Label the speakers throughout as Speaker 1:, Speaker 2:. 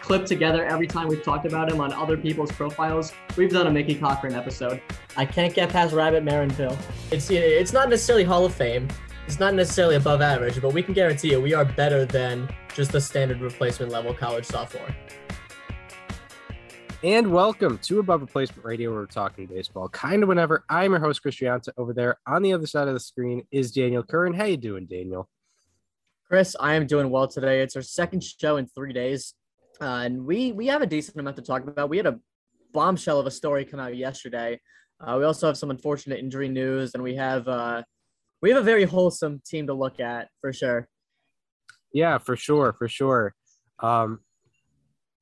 Speaker 1: clip together every time we've talked about him on other people's profiles, we've done a Mickey Cochrane episode.
Speaker 2: I can't get past Rabbit Maranville. It's it's not necessarily Hall of Fame. It's not necessarily above average, but we can guarantee you we are better than just the standard replacement level college sophomore.
Speaker 3: And welcome to Above Replacement Radio, where we're talking baseball kind of whenever. I'm your host, Chris Gianta. Over there on the other side of the screen is Daniel Curran. How you doing, Daniel?
Speaker 2: Chris, I am doing well today. It's our second show in three days, uh, and we we have a decent amount to talk about. We had a bombshell of a story come out yesterday. Uh, we also have some unfortunate injury news, and we have uh, we have a very wholesome team to look at for sure.
Speaker 3: Yeah, for sure, for sure. Um,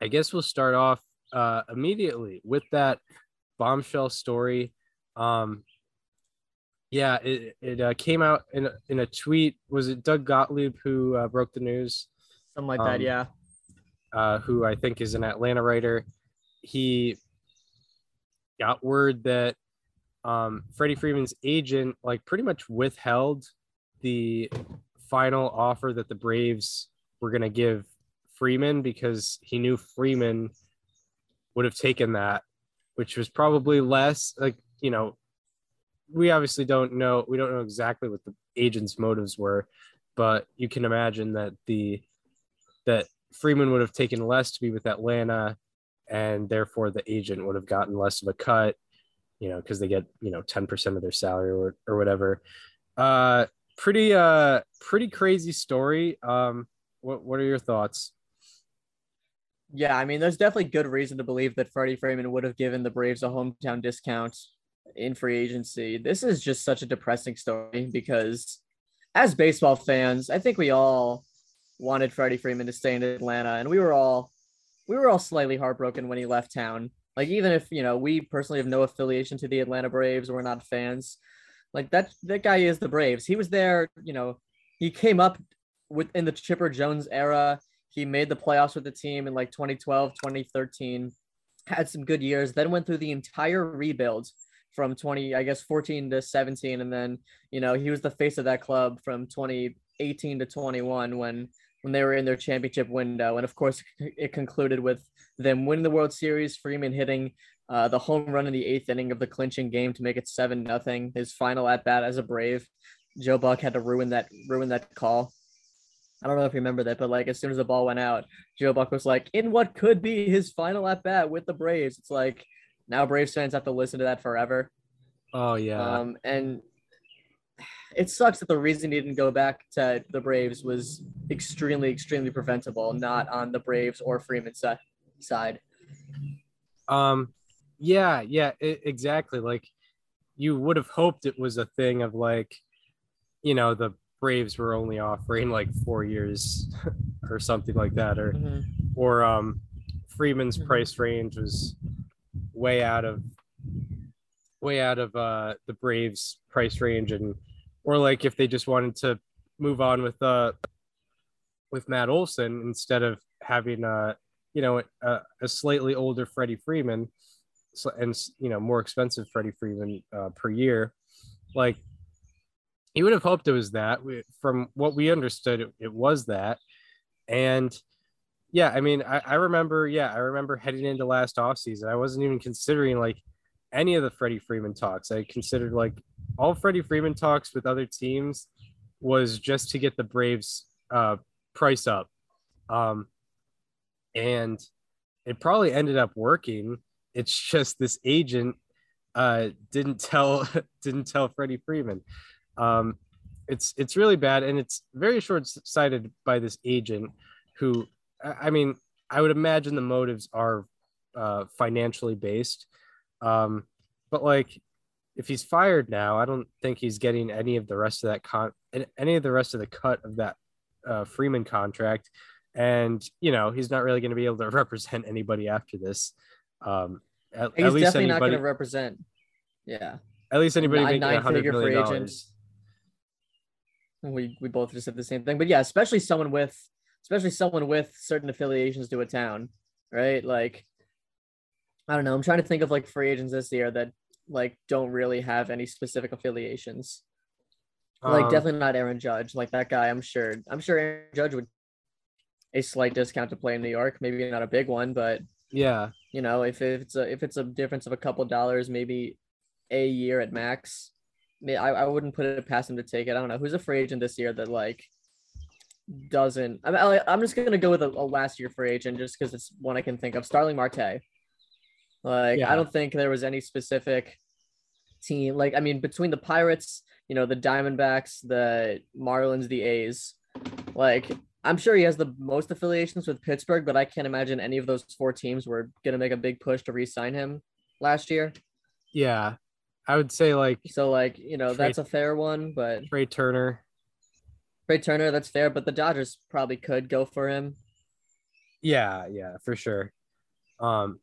Speaker 3: I guess we'll start off uh, immediately with that bombshell story. Um, yeah, it, it uh, came out in a, in a tweet. Was it Doug Gottlieb who uh, broke the news?
Speaker 2: Something like that,
Speaker 3: Um,
Speaker 2: yeah.
Speaker 3: Uh, who I think is an Atlanta writer. He got word that um, Freddie Freeman's agent, like, pretty much withheld the final offer that the Braves were going to give Freeman because he knew Freeman would have taken that, which was probably less, like, you know, we obviously don't know, we don't know exactly what the agent's motives were, but you can imagine that the, that Freeman would have taken less to be with Atlanta, and therefore the agent would have gotten less of a cut, you know, because they get you know ten percent of their salary or or whatever. Uh, pretty uh pretty crazy story. Um, what what are your thoughts?
Speaker 2: Yeah, I mean, there's definitely good reason to believe that Freddie Freeman would have given the Braves a hometown discount in free agency. This is just such a depressing story because, as baseball fans, I think we all wanted Freddie Freeman to stay in Atlanta, and we were all we were all slightly heartbroken when he left town. Like, even if you know we personally have no affiliation to the Atlanta Braves, we're not fans. Like that that guy is the Braves. He was there. You know, he came up with in the Chipper Jones era. He made the playoffs with the team in like 2012, 2013, had some good years, then went through the entire rebuild from 20, I guess 14 to 17. And then, you know, he was the face of that club from 2018 to 21 when when they were in their championship window. And of course, it concluded with them winning the World Series, Freeman hitting uh, the home run in the eighth inning of the clinching game to make it seven nothing. His final at bat as a Brave. Joe Buck had to ruin that ruin that call. I don't know if you remember that, but like as soon as the ball went out, Joe Buck was like, in what could be his final at bat with the Braves. It's like now Braves fans have to listen to that forever.
Speaker 3: Oh yeah,
Speaker 2: Um, and it sucks that the reason he didn't go back to the Braves was extremely, extremely preventable, not on the Braves or Freeman's side.
Speaker 3: um, yeah, yeah, e- exactly. Like you would have hoped it was a thing of like, you know, the Braves were only offering like four years or something like that, or or um Freeman's
Speaker 2: Mhm.
Speaker 3: price range was way out of way out of uh the Braves price range and or like if they just wanted to move on with uh with Matt Olson instead of having uh you know a, a slightly older Freddie Freeman and you know more expensive Freddie Freeman uh, per year like you would have hoped it was that. We, from what we understood it, it was that. And yeah i mean I, I remember yeah i remember heading into last offseason i wasn't even considering like any of the freddie freeman talks. I considered like all freddie freeman talks with other teams was just to get the braves uh price up. Um and it probably ended up working. It's just this agent uh didn't tell didn't tell freddie freeman. Um it's it's really bad and it's very short-sighted by this agent who I I mean, I would imagine the motives are uh, financially based. Um, but like, if he's fired now, I don't think he's getting any of the rest of that con, any of the rest of the cut of that uh, Freeman contract, and you know he's not really going to be able to represent anybody after this. Um, at,
Speaker 2: He's
Speaker 3: at least
Speaker 2: definitely not
Speaker 3: anybody.
Speaker 2: going to represent. Yeah.
Speaker 3: At least anybody
Speaker 2: nine,
Speaker 3: making a hundred
Speaker 2: nine-figure free
Speaker 3: dollars.
Speaker 2: We we both just said the same thing, but yeah, especially someone with especially someone with certain affiliations to a town, right? Like, I don't know. I'm trying to think of like free agents this year that like don't really have any specific affiliations. Like
Speaker 3: Um,
Speaker 2: definitely not Aaron Judge. Like that guy, I'm sure. I'm sure Aaron Judge would a slight discount to play in New York. Maybe not a big one, but
Speaker 3: Yeah,
Speaker 2: you know, if it's a if it's a difference of a couple dollars, maybe a year at max, I, I wouldn't put it past him to take it. I don't know who's a free agent this year that like doesn't. I'm I'm just gonna go with a, a last year free agent just because it's one I can think of. Starling Marte. Like
Speaker 3: Yeah.
Speaker 2: I don't think there was any specific team. Like I mean, between the Pirates, you know, the Diamondbacks, the Marlins, the A's, like I'm sure he has the most affiliations with Pittsburgh, but I can't imagine any of those four teams were gonna make a big push to re-sign him last year.
Speaker 3: yeah. I would say like
Speaker 2: So like, you know,
Speaker 3: Trey-
Speaker 2: that's a fair one, but
Speaker 3: Trey Turner.
Speaker 2: Trey Turner, that's fair, but the Dodgers probably could go for him.
Speaker 3: Yeah, yeah, for sure. Um,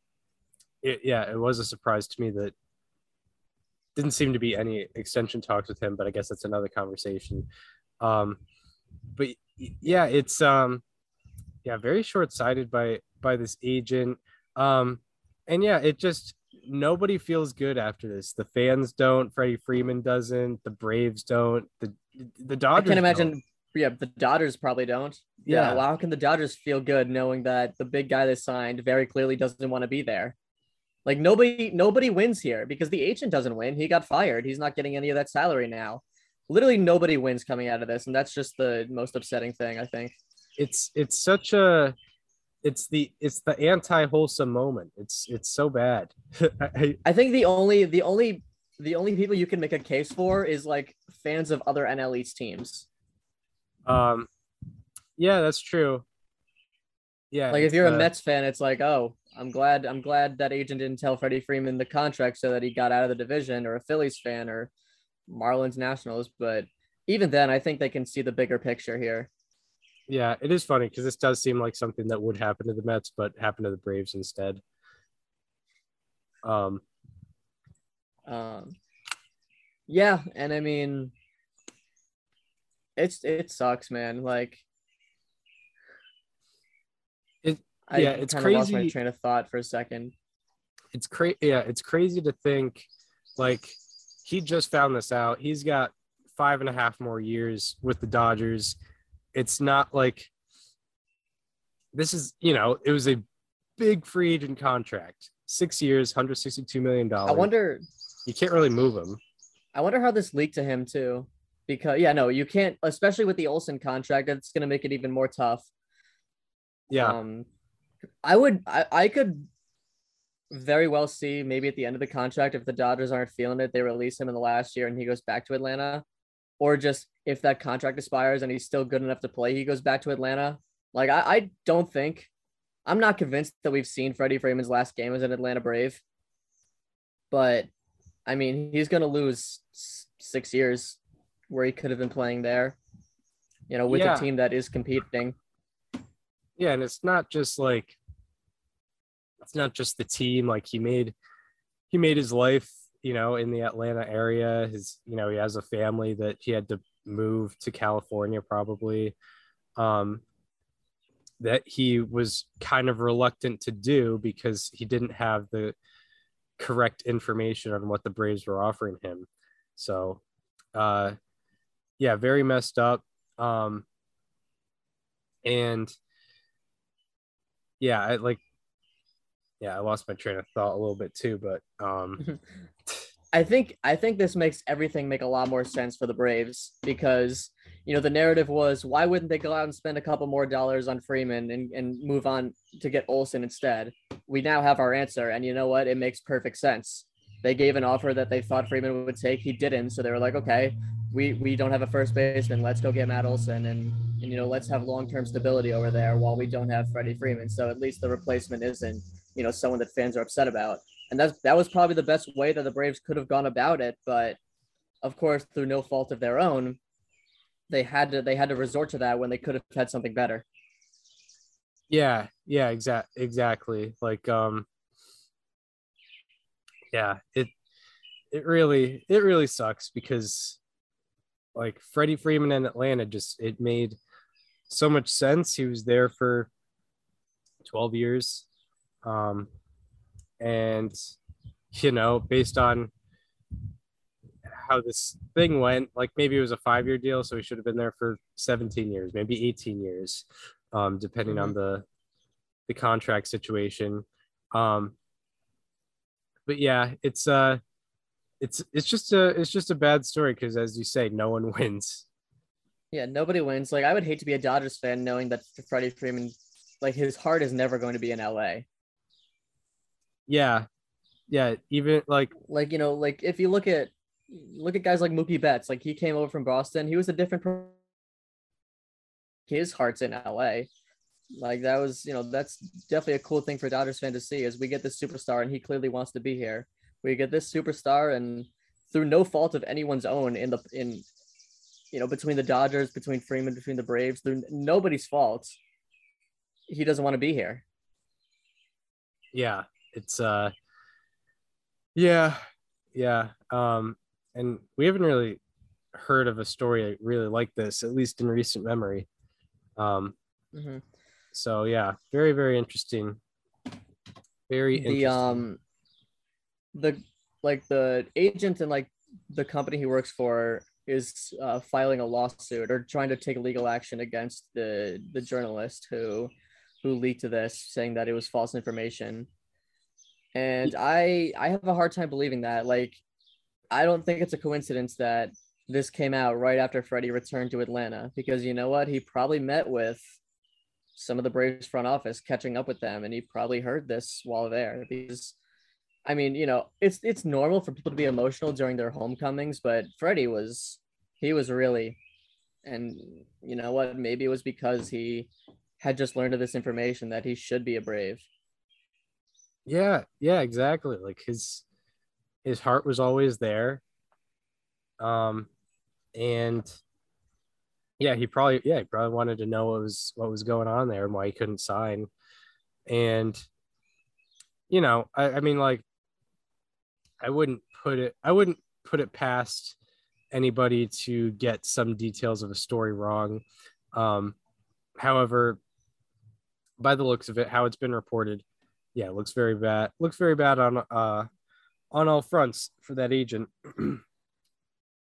Speaker 3: it, yeah, it was a surprise to me that didn't seem to be any extension talks with him, but I guess that's another conversation. Um, but yeah, it's um, yeah, very short sighted by by this agent. Um, and yeah, it just nobody feels good after this. The fans don't. Freddie Freeman doesn't. The Braves don't. The the Dodgers.
Speaker 2: I can't
Speaker 3: don't.
Speaker 2: imagine yeah, the Dodgers probably don't. Yeah.
Speaker 3: Yeah.
Speaker 2: Well, how can the Dodgers feel good knowing that the big guy they signed very clearly doesn't want to be there? Like nobody nobody wins here because the agent doesn't win. He got fired. He's not getting any of that salary now. Literally nobody wins coming out of this, and that's just the most upsetting thing, I think.
Speaker 3: it's it's such a it's the it's the anti-wholesome moment it's it's so bad I, I-
Speaker 2: think the only the only the only people you can make a case for is like fans of other NL East teams.
Speaker 3: um yeah that's true yeah
Speaker 2: Like if you're a
Speaker 3: uh,
Speaker 2: Mets fan, it's like, oh, I'm glad I'm glad that agent didn't tell Freddie Freeman the contract so that he got out of the division, or a Phillies fan, or Marlins Nationals. But even then, I think they can see the bigger picture here.
Speaker 3: yeah it is funny because this does seem like something that would happen to the mets but happened to the braves instead um
Speaker 2: Um, yeah, and I mean, it's it sucks, man. Like,
Speaker 3: It-
Speaker 2: I
Speaker 3: yeah, it's
Speaker 2: kinda lost my
Speaker 3: crazy-
Speaker 2: train of thought for a second.
Speaker 3: it's crazy yeah it's crazy to think like he just found this out he's got five and a half more years with the dodgers it's not like this is you know it was a big free agent contract six years 162 million dollars
Speaker 2: I wonder.
Speaker 3: you can't really move him
Speaker 2: I wonder how this leaked to him too. Because yeah, no, you can't, especially with the Olson contract. That's gonna make it even more tough.
Speaker 3: yeah
Speaker 2: Um, I would, I, I could very well see maybe at the end of the contract if the Dodgers aren't feeling it, they release him in the last year and he goes back to Atlanta, or just if that contract expires and he's still good enough to play, he goes back to Atlanta. Like I, I don't think, I'm not convinced that we've seen Freddie Freeman's last game as an Atlanta Brave, but I mean he's gonna lose six years where he could have been playing there. You know, with
Speaker 3: Yeah.
Speaker 2: a team that is competing.
Speaker 3: Yeah and it's not just like it's not just the team like he made he made his life you know in the atlanta area. His you know he has a family that he had to move to california probably um that he was kind of reluctant to do because he didn't have the correct information on what the braves were offering him. So uh yeah very messed up um and yeah, I like yeah, I lost my train of thought a little bit too, but um
Speaker 2: I think I think this makes everything make a lot more sense for the Braves because you know the narrative was why wouldn't they go out and spend a couple more dollars on Freeman and, and move on to get Olson instead? We now have our answer, and you know what? It makes perfect sense. They gave an offer that they thought Freeman would take. He didn't, so they were like, okay, we we don't have a first baseman. Let's go get Matt Olson and and you know let's have long term stability over there while we don't have Freddie Freeman. So at least the replacement isn't you know someone that fans are upset about and that's that was probably the best way that the Braves could have gone about it. But of course, through no fault of their own, they had to they had to resort to that when they could have had something better.
Speaker 3: yeah, yeah, exact exactly. Like um yeah, it it really it really sucks because like Freddie Freeman in Atlanta just it made so much sense. He was there for 12 years. Um and you know, based on how this thing went, like maybe it was a five year deal, so he should have been there for 17 years, maybe 18 years, um, depending mm-hmm. on the the contract situation. Um, but yeah, it's uh it's it's just a it's just a bad story because as you say, no one wins.
Speaker 2: Yeah, nobody wins. Like I would hate to be a Dodgers fan knowing that Freddie Freeman, like his heart is never going to be in LA.
Speaker 3: Yeah, yeah. Even like
Speaker 2: like you know like if you look at look at guys like Mookie Betts, like he came over from Boston, he was a different. His heart's in LA. Like that was, you know, that's definitely a cool thing for Dodgers fan to see as we get this superstar and he clearly wants to be here. We get this superstar and through no fault of anyone's own in the in you know, between the Dodgers, between Freeman, between the Braves, through nobody's fault. He doesn't want to be here.
Speaker 3: Yeah, it's uh yeah, yeah. Um and we haven't really heard of a story really like this, at least in recent memory. Um mm-hmm so yeah very very interesting very
Speaker 2: the interesting. um the like the agent and like the company he works for is uh, filing a lawsuit or trying to take legal action against the the journalist who who leaked to this saying that it was false information and i i have a hard time believing that like i don't think it's a coincidence that this came out right after freddie returned to atlanta because you know what he probably met with some of the Braves front office catching up with them, and he probably heard this while there because. I mean, you know, it's it's normal for people to be emotional during their homecomings, but Freddie was he was really and you know what, maybe it was because he had just learned of this information that he should be a brave.
Speaker 3: Yeah, yeah, exactly. Like his his heart was always there. Um and yeah, he probably yeah, he probably wanted to know what was what was going on there and why he couldn't sign. And you know, I, I mean like I wouldn't put it I wouldn't put it past anybody to get some details of a story wrong. Um however, by the looks of it, how it's been reported, yeah, looks very bad. Looks very bad on uh on all fronts for that agent.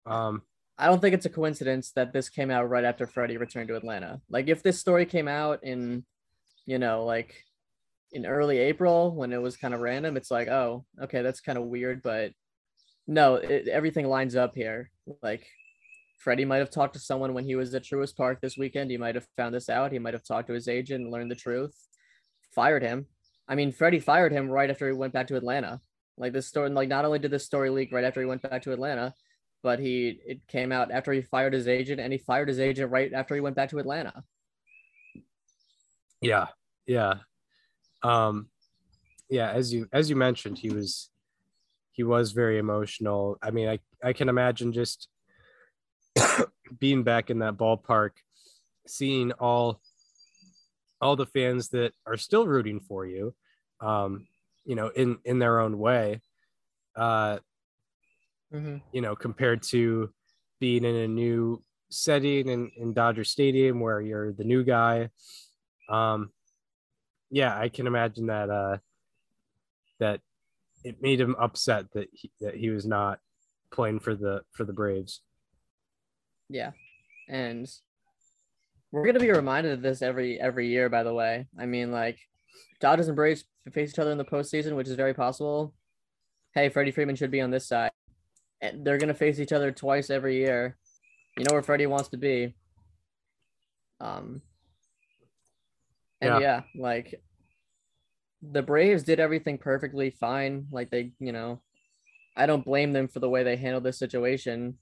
Speaker 2: um I don't think it's a coincidence that this came out right after Freddie returned to Atlanta. Like if this story came out in, you know, like in early April when it was kind of random, it's like, oh, okay, that's kind of weird, but no, it, everything lines up here. Like Freddie might have talked to someone when he was at Truist Park this weekend. He might have found this out. He might have talked to his agent and learned the truth. Fired him. I mean, Freddie fired him right after he went back to Atlanta. Like this story, like not only did this story leak right after he went back to Atlanta, but he it came out after he fired his agent and he fired his agent right after he went back to Atlanta.
Speaker 3: Yeah. Yeah. Um yeah, as you as you mentioned, he was he was very emotional. I mean, I I can imagine just being back in that ballpark, seeing all all the fans that are still rooting for you, um, you know, in in their own way. Uh, mm-hmm. you know, compared to being in a new setting in, in Dodger Stadium where you're the new guy. Um, yeah, I can imagine that uh, that it made him upset that he, that he was not playing for the for the Braves.
Speaker 2: Yeah, and we're gonna be reminded of this every every year. By the way, I mean like Dodgers and Braves face each other in the postseason, which is very possible. Hey, Freddie Freeman should be on this side And they're gonna face each other twice every year. You know where Freddie wants to be. Um, and yeah. yeah, like the Braves did everything perfectly fine. Like they, you know, I don't blame them for the way they handled this situation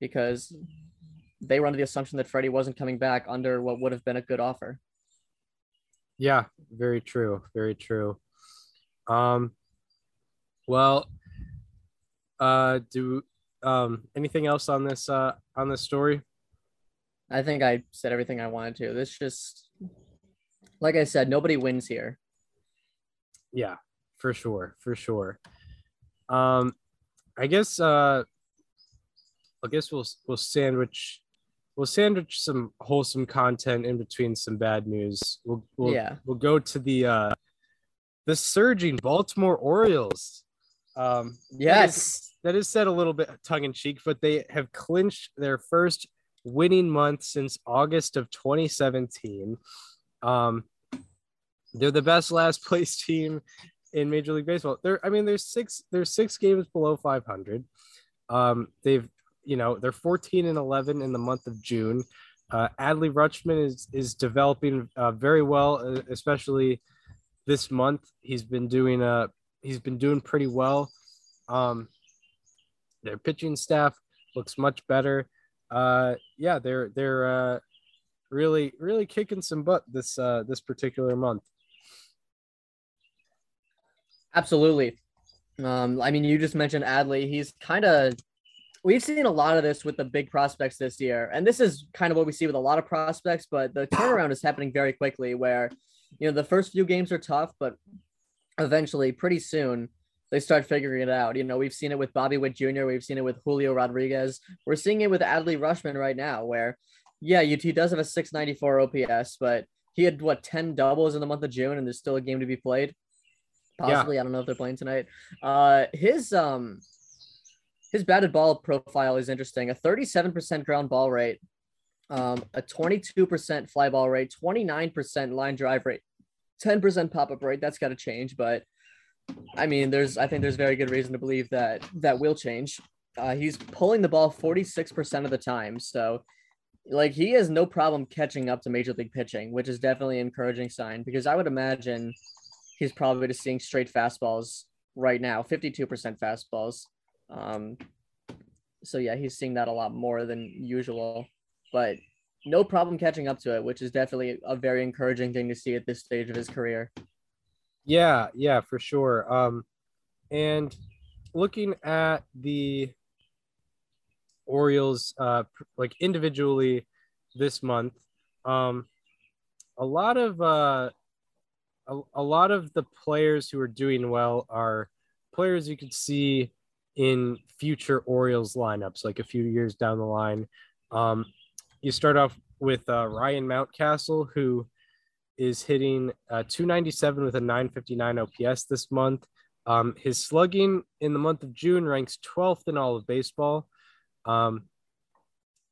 Speaker 2: because they were under the assumption that Freddie wasn't coming back under what would have been a good offer.
Speaker 3: Yeah, very true. Very true. Um, well, uh, do um anything else on this uh on this story?
Speaker 2: I think I said everything I wanted to. This just like I said, nobody wins here.
Speaker 3: Yeah, for sure, for sure. Um, I guess uh I guess we'll we'll sandwich we'll sandwich some wholesome content in between some bad news. We'll we'll
Speaker 2: Yeah.
Speaker 3: we'll go to the uh the surging Baltimore Orioles. Um that is-
Speaker 2: Yes.
Speaker 3: that is said a little bit tongue in cheek, but they have clinched their first winning month since August of 2017. Um, they're the best last place team in Major League Baseball. They're, I mean, there's six, there's six games below 500. Um, they've, you know, they're 14 and 11 in the month of June. Uh, Adley Rutschman is is developing uh, very well, uh, especially this month. He's been doing uh he's been doing pretty well. Um, their pitching staff looks much better. Uh, yeah, they're they're uh, really really kicking some butt this uh, this particular month.
Speaker 2: Absolutely. Um, I mean, you just mentioned Adley. He's kind of we've seen a lot of this with the big prospects this year, and this is kind of what we see with a lot of prospects. But the turnaround is happening very quickly. Where you know the first few games are tough, but eventually, pretty soon, they start figuring it out. You know, we've seen it with Bobby Witt Jr., we've seen it with Julio Rodriguez. We're seeing it with Adley Rutschman right now, where yeah, UT does have a 694 OPS, but he had what 10 doubles in the month of June, and there's still a game to be played. Possibly, I don't know if they're playing tonight. Uh, his um, his batted ball profile is interesting. A 37% ground ball rate, um, a 22% fly ball rate, 29% line drive rate, 10% pop up rate. That's got to change, but I mean, there's I think there's very good reason to believe that that will change. Uh, he's pulling the ball 46% of the time, so like he has no problem catching up to major league pitching, which is definitely an encouraging sign because I would imagine he's probably just seeing straight fastballs right now, 52% fastballs. Um, so yeah, he's seeing that a lot more than usual, but no problem catching up to it, which is definitely a very encouraging thing to see at this stage of his career.
Speaker 3: Yeah, yeah, for sure. Um, and looking at the Orioles, uh, like individually this month, um, a lot of uh, a, a lot of the players who are doing well are players you could see in future Orioles lineups, like a few years down the line. Um, you start off with uh, Ryan Mountcastle, who is hitting uh, 297 with a 959 OPS this month. Um, his slugging in the month of June ranks 12th in all of baseball. Um,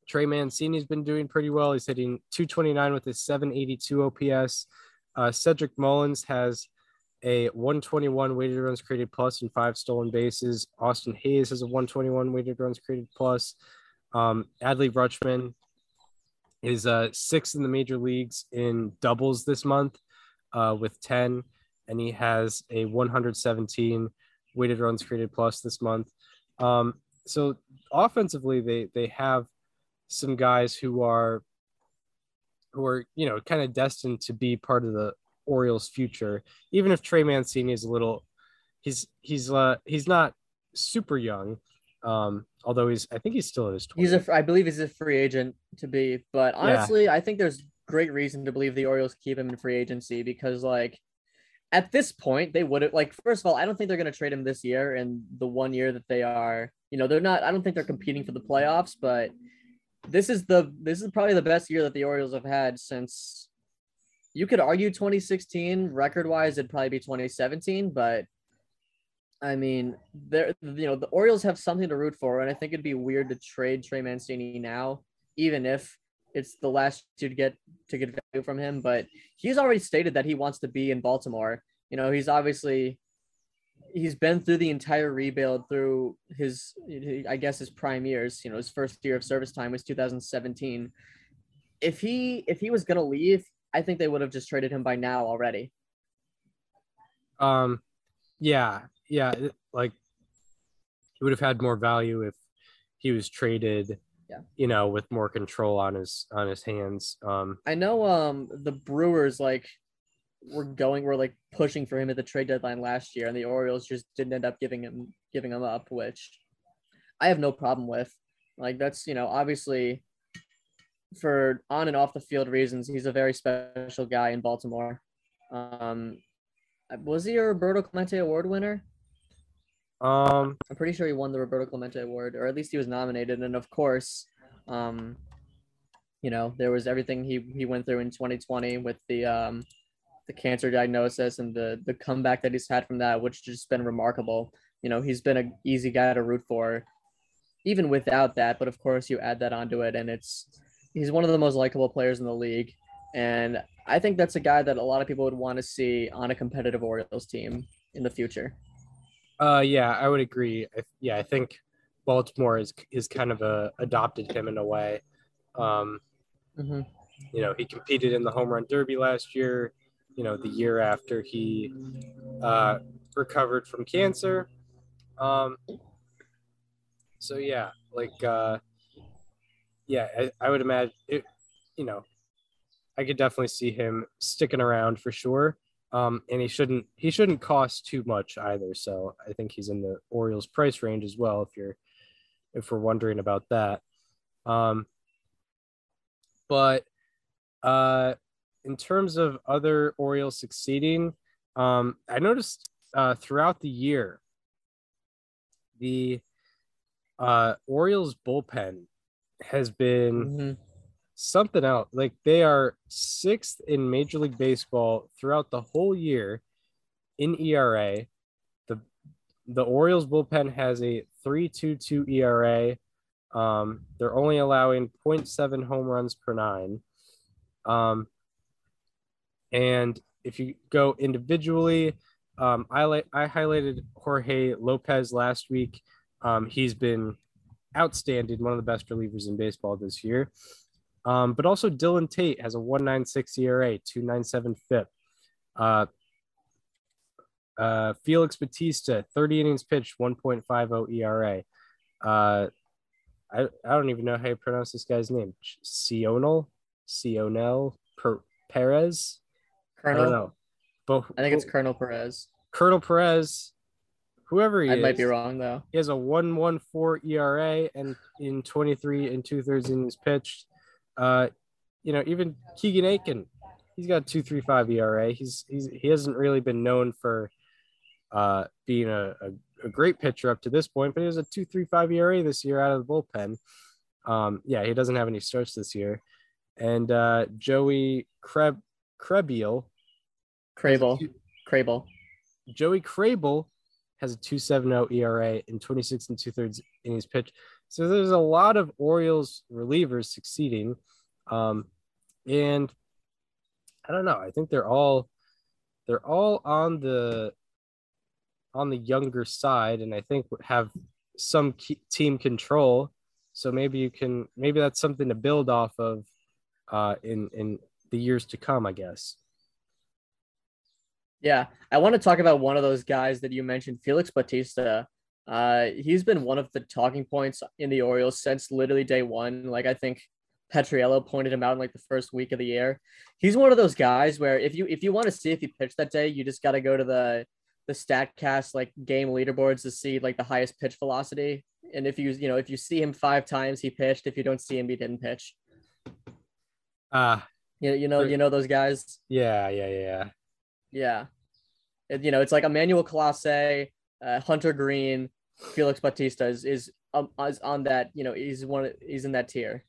Speaker 3: Trey Mancini's been doing pretty well. He's hitting 229 with a 782 OPS. Uh, Cedric Mullins has a 121 weighted runs created plus and five stolen bases. Austin Hays has a 121 weighted runs created plus. Um, Adley Rutschman is uh, sixth in the major leagues in doubles this month uh, with 10, and he has a 117 weighted runs created plus this month. Um, so offensively, they they have some guys who are who are you know kind of destined to be part of the Orioles' future. Even if Trey Mancini is a little, he's he's uh he's not super young. Um, although he's I think he's still in his 20s.
Speaker 2: He's a, I believe he's a free agent to be, but honestly, I think there's great reason to believe the Orioles keep him in free agency because like at this point they would have like first of all I don't think they're going to trade him this year and the one year that they are you know they're not I don't think they're competing for the playoffs but this is the this is probably the best year that the Orioles have had since you could argue 2016 record wise it'd probably be 2017 but I mean there you know the Orioles have something to root for and I think it'd be weird to trade Trey Mancini now even if it's the last to get to get value from him but he's already stated that he wants to be in Baltimore. You know he's obviously he's been through the entire rebuild through his I guess his prime years you know his first year of service time was 2017 if he if he was going to leave I think they would have just traded him by now already
Speaker 3: Um, yeah, yeah, like he would have had more value if he was traded.
Speaker 2: Yeah.
Speaker 3: you know, with more control on his on his hands. Um,
Speaker 2: I know um the Brewers like were going were like pushing for him at the trade deadline last year and the Orioles just didn't end up giving him giving him up, which I have no problem with. Like that's, you know, obviously for on and off the field reasons, he's a very special guy in Baltimore. Um was he a Roberto Clemente award winner?
Speaker 3: Um,
Speaker 2: I'm pretty sure he won the Roberto Clemente Award, or at least he was nominated. And of course, um, you know, there was everything he he went through in 2020 with the um, the cancer diagnosis and the the comeback that he's had from that, which just been remarkable. You know, he's been an easy guy to root for, even without that. But of course, you add that onto it, and it's he's one of the most likable players in the league. And I think that's a guy that a lot of people would want to see on a competitive Orioles team in the future.
Speaker 3: Uh, yeah, I would agree. I, yeah, I think Baltimore is is kind of a adopted him in a way. Um,
Speaker 2: mm-hmm.
Speaker 3: You know, he competed in the home run derby last year. You know, the year after he uh, recovered from cancer. Um, so yeah, like uh, yeah, I, I would imagine it. You know, I could definitely see him sticking around for sure. Um, and he shouldn't he shouldn't cost too much either. So I think he's in the Orioles price range as well. If you're if we're wondering about that. Um, but uh, in terms of other Orioles succeeding, um, I noticed uh, throughout the year the uh, Orioles bullpen has been
Speaker 2: Mm-hmm.
Speaker 3: something else. Like they are sixth in Major League Baseball throughout the whole year in ERA. The the Orioles bullpen has a 3.22 ERA. Um, they're only allowing 0.7 home runs per nine. Um, and if you go individually, um, I like I highlighted Jorge Lopez last week. Um, he's been outstanding, one of the best relievers in baseball this year. Um, but also Dylan Tate has a 196 ERA, 297 FIP. Uh, uh, Felix Bautista, 30 innings pitched, 1.50 ERA. Uh, I, I don't even know how you pronounce this guy's name. Cionel, Cionel per, Perez. I don't know. But
Speaker 2: I think it's Colonel Perez.
Speaker 3: Colonel Perez, whoever he is.
Speaker 2: I
Speaker 3: is.
Speaker 2: might be wrong though.
Speaker 3: He has a 114 ERA and in 23 and two thirds innings pitched. Uh, you know, even Keegan Akin, he's got 235 ERA. He's he's he hasn't really been known for uh being a, a, a great pitcher up to this point, but he has a 235 ERA this year out of the bullpen. Um, yeah, he doesn't have any starts this year. And uh Joey Kreb Krehbiel,
Speaker 2: Krehbiel, Krehbiel.
Speaker 3: Joey Krehbiel has a 2.70 ERA in 26 and two thirds innings pitched. So there's a lot of Orioles relievers succeeding. Um, and I don't know. I think they're all they're all on the on the younger side, and I think have some key, team control. So maybe you can maybe that's something to build off of uh, in in the years to come. I guess.
Speaker 2: Yeah, I want to talk about one of those guys that you mentioned, Felix Bautista. Uh, he's been one of the talking points in the Orioles since literally day one. Like I think Petriello pointed him out in like the first week of the year. He's one of those guys where if you if you want to see if he pitched that day, you just got to go to the the Statcast like game leaderboards to see like the highest pitch velocity. And if you you know if you see him five times, he pitched. If you don't see him, he didn't pitch.
Speaker 3: Uh
Speaker 2: You you know, you know those guys.
Speaker 3: yeah, yeah, yeah.
Speaker 2: Yeah. It- you know, it's like Emmanuel Clase, uh, Hunter Greene, Felix Bautista is is um, is on that. You know, he's one. He's in that tier.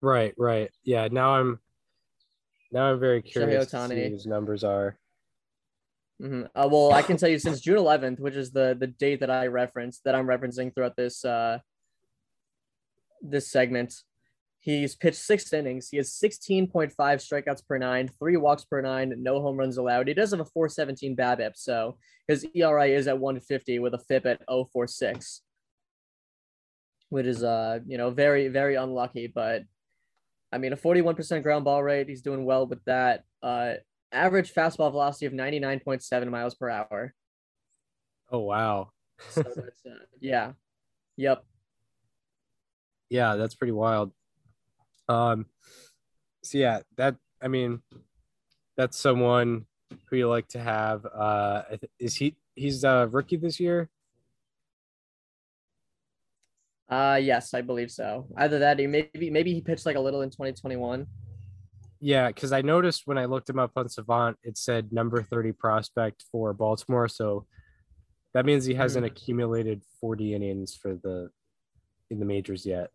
Speaker 3: Right, right. Yeah, now I'm now I'm very curious to see his numbers are.
Speaker 2: hmm Uh, well, I can tell you since June 11th, which is the the date that I referenced, that I'm referencing throughout this uh this segment, he's pitched six innings. He has 16.5 strikeouts per nine, three walks per nine, no home runs allowed. He does have a 417 BABIP, so his ERA is at 150 with a FIP at 046, which is uh you know very very unlucky, but I mean a 41% ground ball rate. He's doing well with that. Uh, average fastball velocity of 99.7 miles per hour.
Speaker 3: Oh wow.
Speaker 2: So that's uh, yeah, yep.
Speaker 3: Yeah, that's pretty wild. Um so yeah, that I mean that's someone who you like to have. Uh is he he's a rookie this year?
Speaker 2: Uh yes, I believe so. Either that, or maybe maybe he pitched like a little in 2021.
Speaker 3: Yeah, because I noticed when I looked him up on Savant, it said number 30 prospect for Baltimore. So That means he hasn't accumulated 40 innings for the in the majors yet.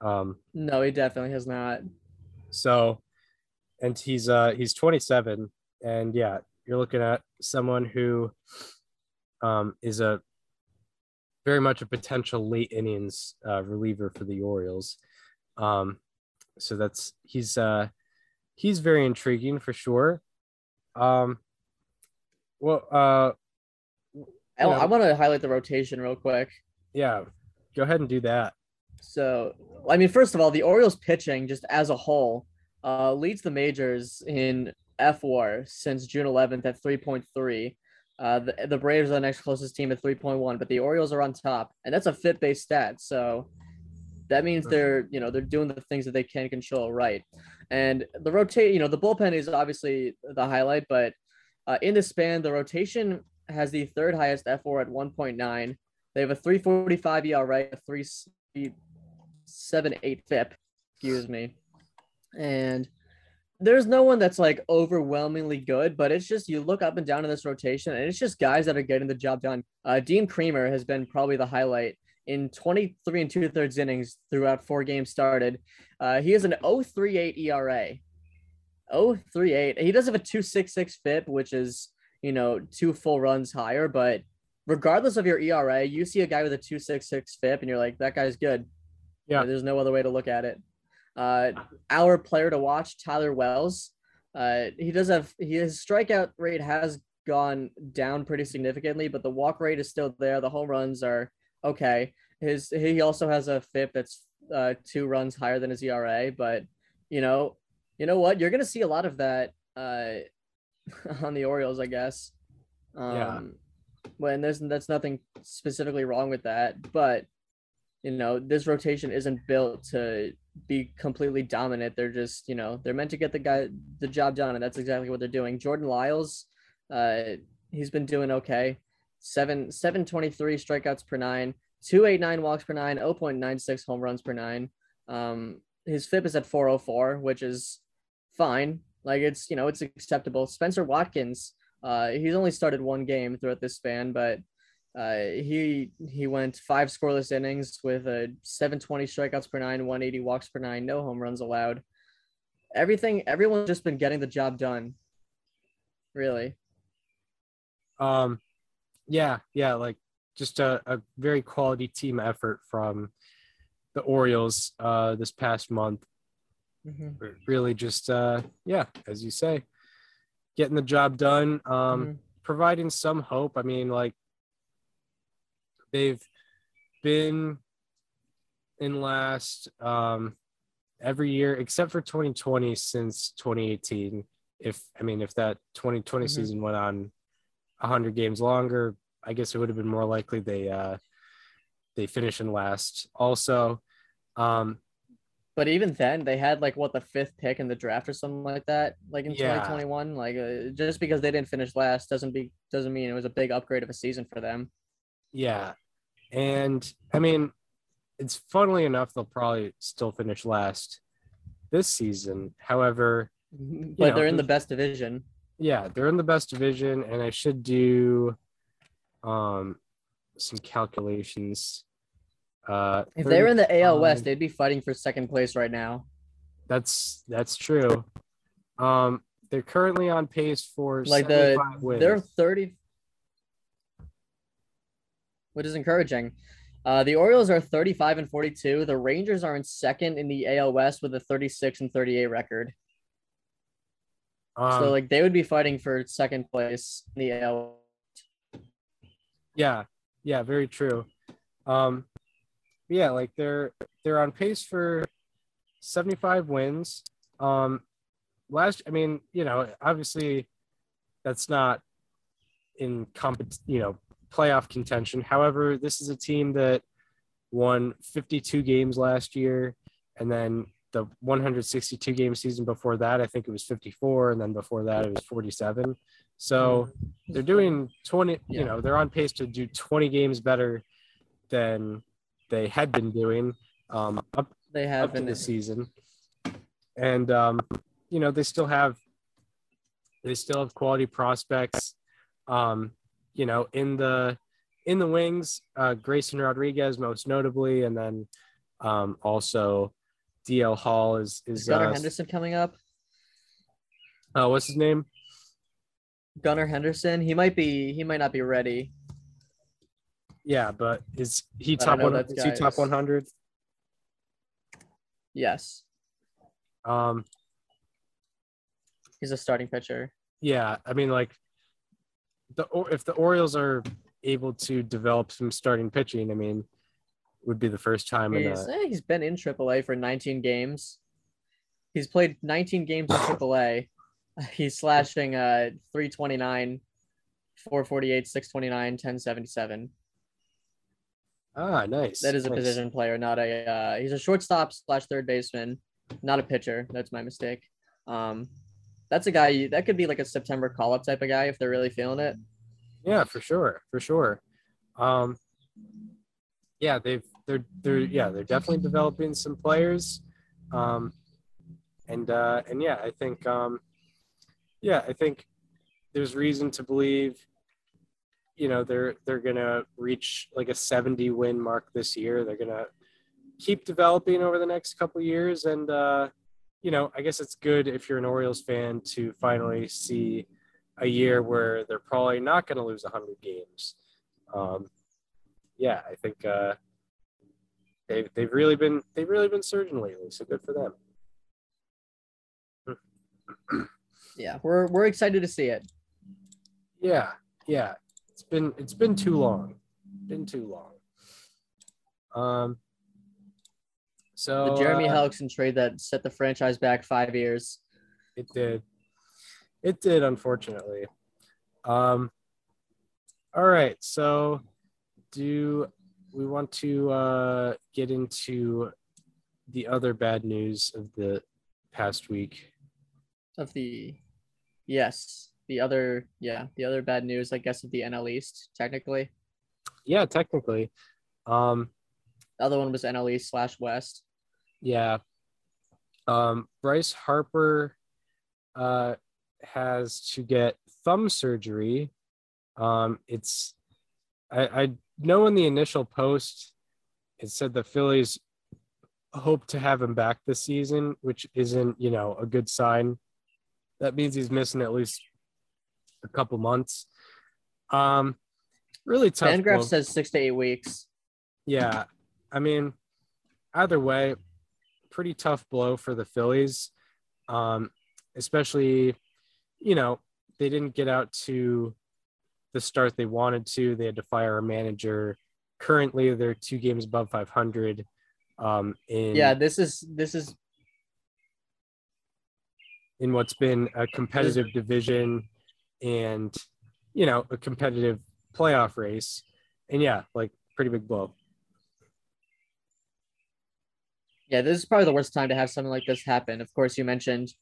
Speaker 3: Um,
Speaker 2: No, he definitely has not.
Speaker 3: so, and he's uh he's 27, and yeah, you're looking at someone who um is a very much a potential late innings uh, reliever for the Orioles. Um, so that's he's uh he's very intriguing for sure. Um, well, uh,
Speaker 2: I,
Speaker 3: know-
Speaker 2: I want to highlight the rotation real quick.
Speaker 3: yeah, go ahead and do that.
Speaker 2: So, I mean, first of all, the Orioles pitching just as a whole uh, leads the majors in FWAR since June 11th at 3.3. Uh, the, the Braves are the next closest team at 3.1, but the Orioles are on top, and that's a FIP based stat. So that means they're, you know, they're doing the things that they can control right. And the rotate, you know, the bullpen is obviously the highlight, but uh, in the span, the rotation has the third highest FWAR at 1.9. They have a 345 ERA, a 378 FIP, excuse me. And there's no one that's like overwhelmingly good, but it's just you look up and down in this rotation, and it's just guys that are getting the job done. Uh, Dean Kremer has been probably the highlight in 23 and two thirds innings throughout four games started. Uh, he has an 038 ERA. 038. He does have a 266 FIP, which is, you know, two full runs higher, but regardless of your ERA, you see a guy with a 266 FIP and you're like, that guy's good.
Speaker 3: Yeah.
Speaker 2: There's no other way to look at it. Uh, our player to watch, Tyler Wells. Uh, he does have his strikeout rate has gone down pretty significantly, but the walk rate is still there. The home runs are okay. His he also has a FIP that's uh, two runs higher than his ERA, but you know, you know what? You're gonna see a lot of that uh, on the Orioles, I guess. Um,
Speaker 3: Yeah.
Speaker 2: When there's that's nothing specifically wrong with that, but you know, this rotation isn't built to be completely dominant. They're just, you know, they're meant to get the guy the job done, and that's exactly what they're doing. Jordan Lyles, uh, he's been doing okay. Seven seven twenty three strikeouts per nine, two eight nine walks per nine, 0.96 home runs per nine. Um, his FIP is at 404, which is fine. Like it's you know it's acceptable. Spencer Watkins, uh, he's only started one game throughout this span, but uh, he he went five scoreless innings with a 720 strikeouts per nine, 180 walks per nine, no home runs allowed. Everything, everyone's just been getting the job done. Really,
Speaker 3: Um, yeah, yeah, like just a, a very quality team effort from the Orioles uh, this past month. Really, just uh, yeah, as you say, getting the job done, um,
Speaker 2: Mhm.
Speaker 3: providing some hope. I mean, like they've been in last um, every year except for 2020 since 2018. If I mean, if that 2020
Speaker 2: Mhm.
Speaker 3: season went on 100 games longer, I guess it would have been more likely they uh, they finish in last. Also, um,
Speaker 2: But even then, they had like what the fifth pick in the draft or something like that, like in
Speaker 3: Yeah.
Speaker 2: 2021. Like uh, just because they didn't finish last doesn't be doesn't mean it was a big upgrade of a season for them.
Speaker 3: yeah, and I mean, it's funnily enough they'll probably still finish last this season. However,
Speaker 2: But
Speaker 3: know,
Speaker 2: they're in the best division.
Speaker 3: yeah, they're in the best division, and I should do um some calculations. Uh,
Speaker 2: If they were in the AL West, they'd be fighting for second place right now.
Speaker 3: That's that's true. Um, they're currently on pace for
Speaker 2: Like the
Speaker 3: wins.
Speaker 2: they're 30, which is encouraging. Uh, the Orioles are 35 and 42. The Rangers are in second in the AL West with a 36 and 38 record.
Speaker 3: um,
Speaker 2: so like they would be fighting for second place in the AL.
Speaker 3: yeah, yeah, very true. Um, yeah, like they're they're on pace for 75 wins. Um, last, I mean, you know, obviously that's not in comp, you know, playoff contention. However, this is a team that won 52 games last year, and then the 162 game season before that, I think it was 54, and then before that it was 47. So they're doing 20,
Speaker 2: Mm-hmm.
Speaker 3: You know, they're on pace to do 20 games better than they had been doing um, up
Speaker 2: They have
Speaker 3: up
Speaker 2: been
Speaker 3: the season. And um, you know, they still have they still have quality prospects. Um, you know, in the in the wings, uh, Grayson Rodriguez most notably, and then um, also DL Hall is is
Speaker 2: Is Gunnar
Speaker 3: uh,
Speaker 2: Henderson coming up?
Speaker 3: uh, what's his name?
Speaker 2: Gunnar Henderson. He might be. He might not be ready.
Speaker 3: Yeah, but is he top one? Is he top one hundred?
Speaker 2: Yes,
Speaker 3: Um,
Speaker 2: he's a starting pitcher.
Speaker 3: yeah, I mean, like the or if the Orioles are able to develop some starting pitching, I mean, would be the first time in
Speaker 2: He's,
Speaker 3: a
Speaker 2: eh, he's been in AAA for 19 games. He's played 19 games in AAA. He's slashing uh 329, 448, 629, 1077.
Speaker 3: ah nice.
Speaker 2: That is a
Speaker 3: nice.
Speaker 2: position player, not a. Uh, he's a shortstop slash third baseman, not a pitcher. That's my mistake. Um, that's a guy that could be like a September call up type of guy if they're really feeling it.
Speaker 3: Yeah, for sure, for sure. Um, yeah, they've they're they're yeah they're definitely developing some players, um, and uh, and yeah, I think um, yeah, I think there's reason to believe, you know, they're they're gonna reach like a 70 win mark this year. They're gonna keep developing over the next couple years, and uh, you know, I guess it's good if you're an Orioles fan to finally see a year where they're probably not going to lose 100 games. Um, yeah, I think uh, they've they've really been they've really been surging lately. So good for them.
Speaker 2: Yeah, we're we're excited to see it.
Speaker 3: Yeah, yeah. It's been it's been too long. Been too long. Um. So
Speaker 2: The Jeremy
Speaker 3: uh,
Speaker 2: Hellickson trade that set the franchise back five years.
Speaker 3: It did. It did, unfortunately. Um, all right. So, do we want to uh, get into the other bad news of the past week?
Speaker 2: of the yes the other yeah the other bad news i guess of the nl east technically
Speaker 3: Yeah, technically. Um,
Speaker 2: the other one was nl east slash west
Speaker 3: yeah. Um, Bryce Harper uh, has to get thumb surgery. Um, it's I, I know in the initial post it said the Phillies hope to have him back this season, which isn't you know a good sign. That means he's missing at least a couple months. Um, really tough.
Speaker 2: fangraph says six to eight weeks
Speaker 3: Yeah, I mean, either way, pretty tough blow for the Phillies. Um, especially, you know, they didn't get out to the start they wanted to. They had to fire a manager. Currently, they're two games above 500. Um, in
Speaker 2: yeah this is this is
Speaker 3: in what's been a competitive division and you know a competitive playoff race, and yeah, like pretty big blow.
Speaker 2: Yeah this is probably the worst time to have something like this happen. Of course you mentioned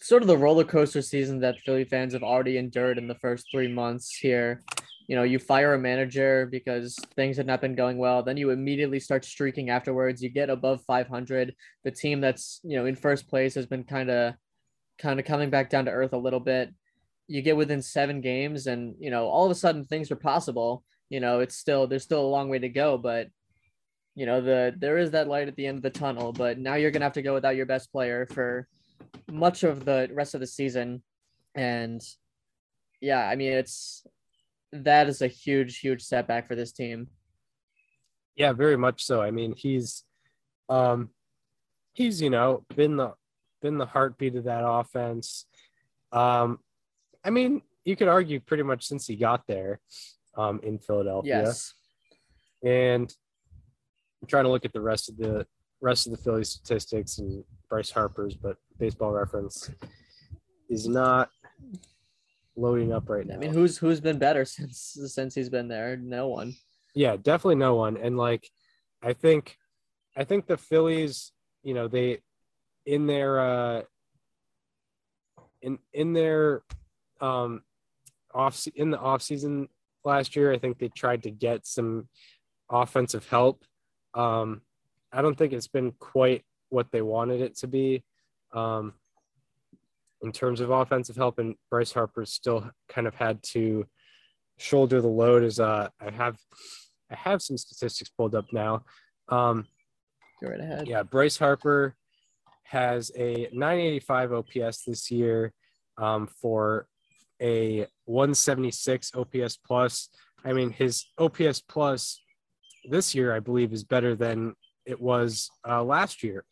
Speaker 2: sort of the roller coaster season that philly fans have already endured in the first three months here. You know you fire a manager because things had not been going well then you immediately start streaking afterwards you get above 500 the team that's you know in first place has been kind of kind of coming back down to earth a little bit. You get within seven games and you know all of a sudden things are possible. You know it's still there's still a long way to go but you know the there is that light at the end of the tunnel but now you're gonna have to go without your best player for much of the rest of the season and yeah i mean it's that is a huge huge setback for this team
Speaker 3: Yeah, very much so. I mean, he's um he's, you know, been the been the heartbeat of that offense. Um I mean, you could argue pretty much since he got there um in Philadelphia.
Speaker 2: yes
Speaker 3: And I'm trying to look at the rest of the rest of the Philly statistics and Bryce Harper's, but baseball reference is not loading up right now.
Speaker 2: i mean who's who's been better since since he's been there no one
Speaker 3: Yeah, definitely no one. And like, I think, I think the Phillies, you know, they in their uh, in in their um off in the off season last year, I think they tried to get some offensive help. Um, I don't think it's been quite what they wanted it to be. Um, in terms of offensive help, and Bryce Harper still kind of had to shoulder the load As uh I have I have some statistics pulled up now. Um,
Speaker 2: Go right ahead.
Speaker 3: yeah, Bryce Harper has a 985 OPS this year um, for a 176 OPS plus. I mean, his OPS plus this year, I believe, is better than it was uh, last year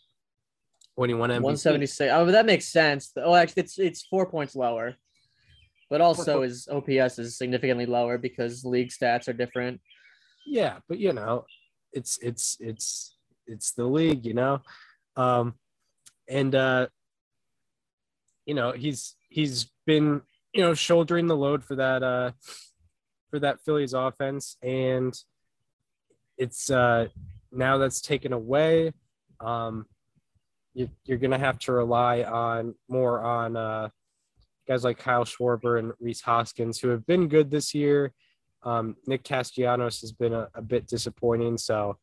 Speaker 3: when he won MVP.
Speaker 2: 176. Oh, that makes sense. Oh, actually, it's it's four points lower, but also his OPS is significantly lower because league stats are different.
Speaker 3: Yeah, but you know, it's it's it's it's the league, you know. Um and uh you know, he's he's been, you know, shouldering the load for that uh for that Phillies offense and it's uh now that's taken away. Um you, you're going to have to rely on more on uh guys like Kyle Schwarber and Rhys Hoskins who have been good this year. Um, Nick Castellanos has been a, a bit disappointing. So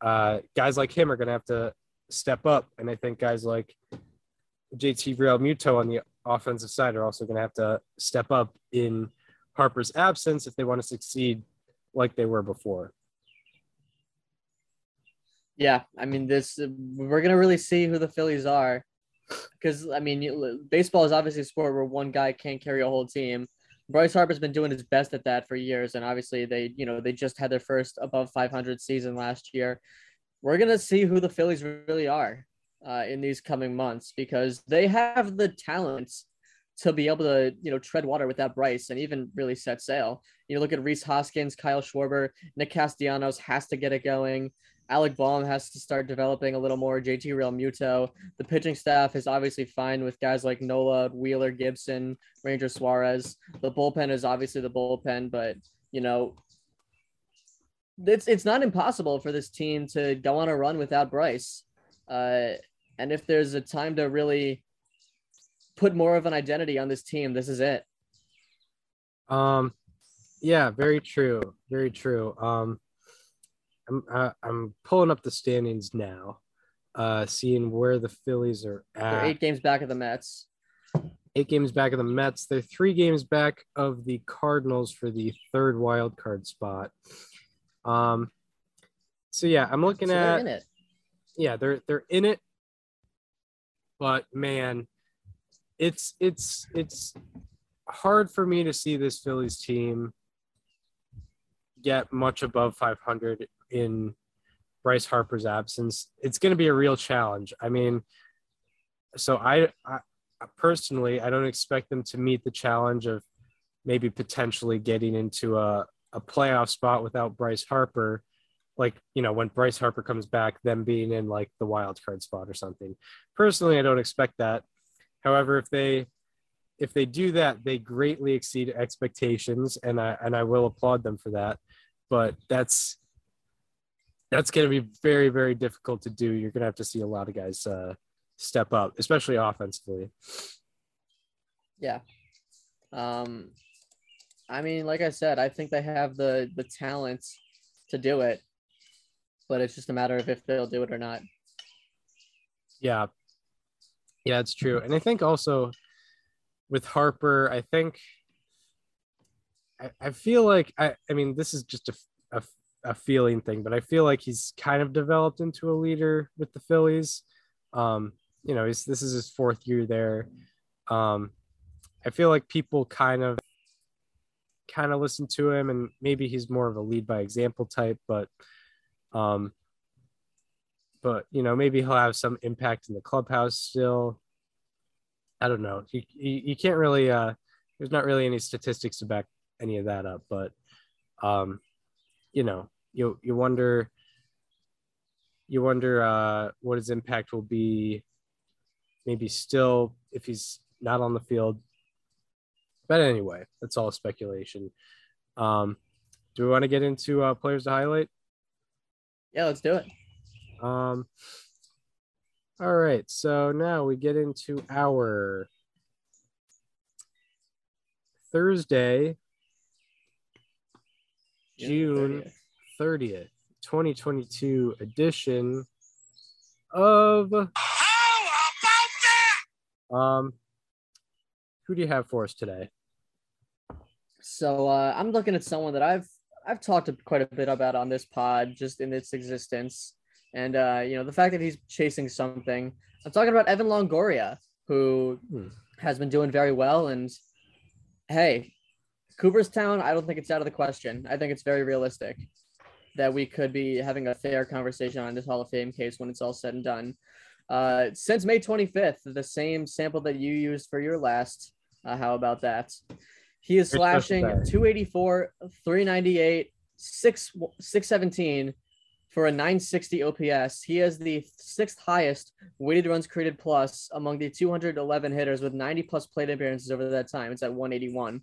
Speaker 3: uh, guys like him are going to have to step up. And I think guys like JT Realmuto on the offensive side are also going to have to step up in Harper's absence if they want to succeed like they were before.
Speaker 2: Yeah, I mean, this we're gonna really see who the Phillies are, because I mean, baseball is obviously a sport where one guy can't carry a whole team. Bryce Harper's been doing his best at that for years, and obviously they, you know, they just had their first above 500 season last year. We're gonna see who the Phillies really are uh, in these coming months because they have the talent to be able to, you know, tread water without Bryce and even really set sail. You look at Rhys Hoskins, Kyle Schwarber, Nick Castellanos has to get it going. Alec Bohm has to start developing a little more. JT Realmuto. The pitching staff is obviously fine with guys like Nola, Wheeler, Gibson, Ranger Suarez. The bullpen is obviously the bullpen, but you know, it's it's not impossible for this team to go on a run without Bryce. Uh, and if there's a time to really put more of an identity on this team, this is it.
Speaker 3: Um, yeah, very true. Very true. Um, I'm uh, I'm pulling up the standings now, uh, seeing where the Phillies are
Speaker 2: They're eight games back of the Mets.
Speaker 3: eight games back of the Mets. They're three games back of the Cardinals for the third wild card spot. Um, so yeah, I'm looking
Speaker 2: So they're
Speaker 3: at yeah, they're they're in it, but man, it's it's it's hard for me to see this Phillies team get much above 500 in Bryce Harper's absence. It's going to be a real challenge. I mean, so I, I personally, I don't expect them to meet the challenge of maybe potentially getting into a, a playoff spot without Bryce Harper. Like, you know, when Bryce Harper comes back, them being in like the wild card spot or something. Personally, I don't expect that. However, if they if they do that, they greatly exceed expectations, and I and I will applaud them for that. But that's that's going to be very very difficult to do. You're going to have to see a lot of guys uh, step up, especially offensively.
Speaker 2: Yeah. Um, I mean, like I said, I think they have the the talent to do it, but it's just a matter of if they'll do it or not.
Speaker 3: Yeah, yeah, it's true, and I think also with Harper, I think I, I feel like I I mean this is just a, a a feeling thing, but I feel like he's kind of developed into a leader with the Phillies. Um, you know, he's this is his fourth year there. Um, I feel like people kind of kind of listen to him and maybe he's more of a lead by example type, but um but you know, maybe he'll have some impact in the clubhouse still. I don't know. You, you, you can't really uh there's not really any statistics to back any of that up, but um you know, you you wonder you wonder uh what his impact will be maybe still if he's not on the field. But anyway, that's all speculation. Um do we want to get into uh players to highlight?
Speaker 2: Yeah, let's do it.
Speaker 3: Um, all right, so now we get into our Thursday, June 30th, 2022 edition of um who do you have for us today?
Speaker 2: So uh, I'm looking at someone that I've I've talked quite a bit about on this pod, just in its existence, and uh, you know the fact that he's chasing something. I'm talking about Evan Longoria, who
Speaker 3: Hmm.
Speaker 2: has been doing very well. And hey, Cooperstown, I don't think it's out of the question. I think it's very realistic that we could be having a fair conversation on this Hall of Fame case when it's all said and done. Uh, since May 25th, the same sample that you used for your last. Uh, how about that? He is slashing
Speaker 3: bag.
Speaker 2: 284, 398, 6, 617 for a 960 OPS. He has the sixth highest weighted runs created plus among the 211 hitters with 90 plus plate appearances over that time. It's at 181.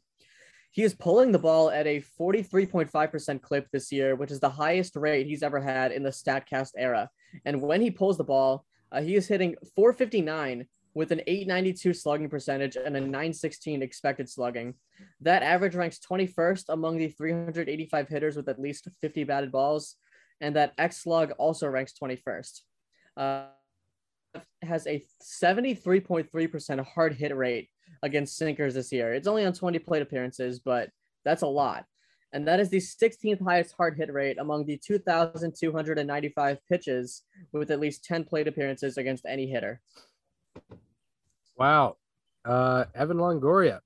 Speaker 2: He is pulling the ball at a 43.5% clip this year, which is the highest rate he's ever had in the StatCast era. And when he pulls the ball, uh, he is hitting 459 with an 892 slugging percentage and a 916 expected slugging. That average ranks 21st among the 385 hitters with at least 50 batted balls, and that X slug also ranks 21st. Uh, has a 73.3% hard hit rate against sinkers this year. It's only on 20 plate appearances, but that's a lot. And that is the 16th highest hard hit rate among the 2,295 pitches with at least 10 plate appearances against any hitter.
Speaker 3: Wow. Uh, Evan Longoria.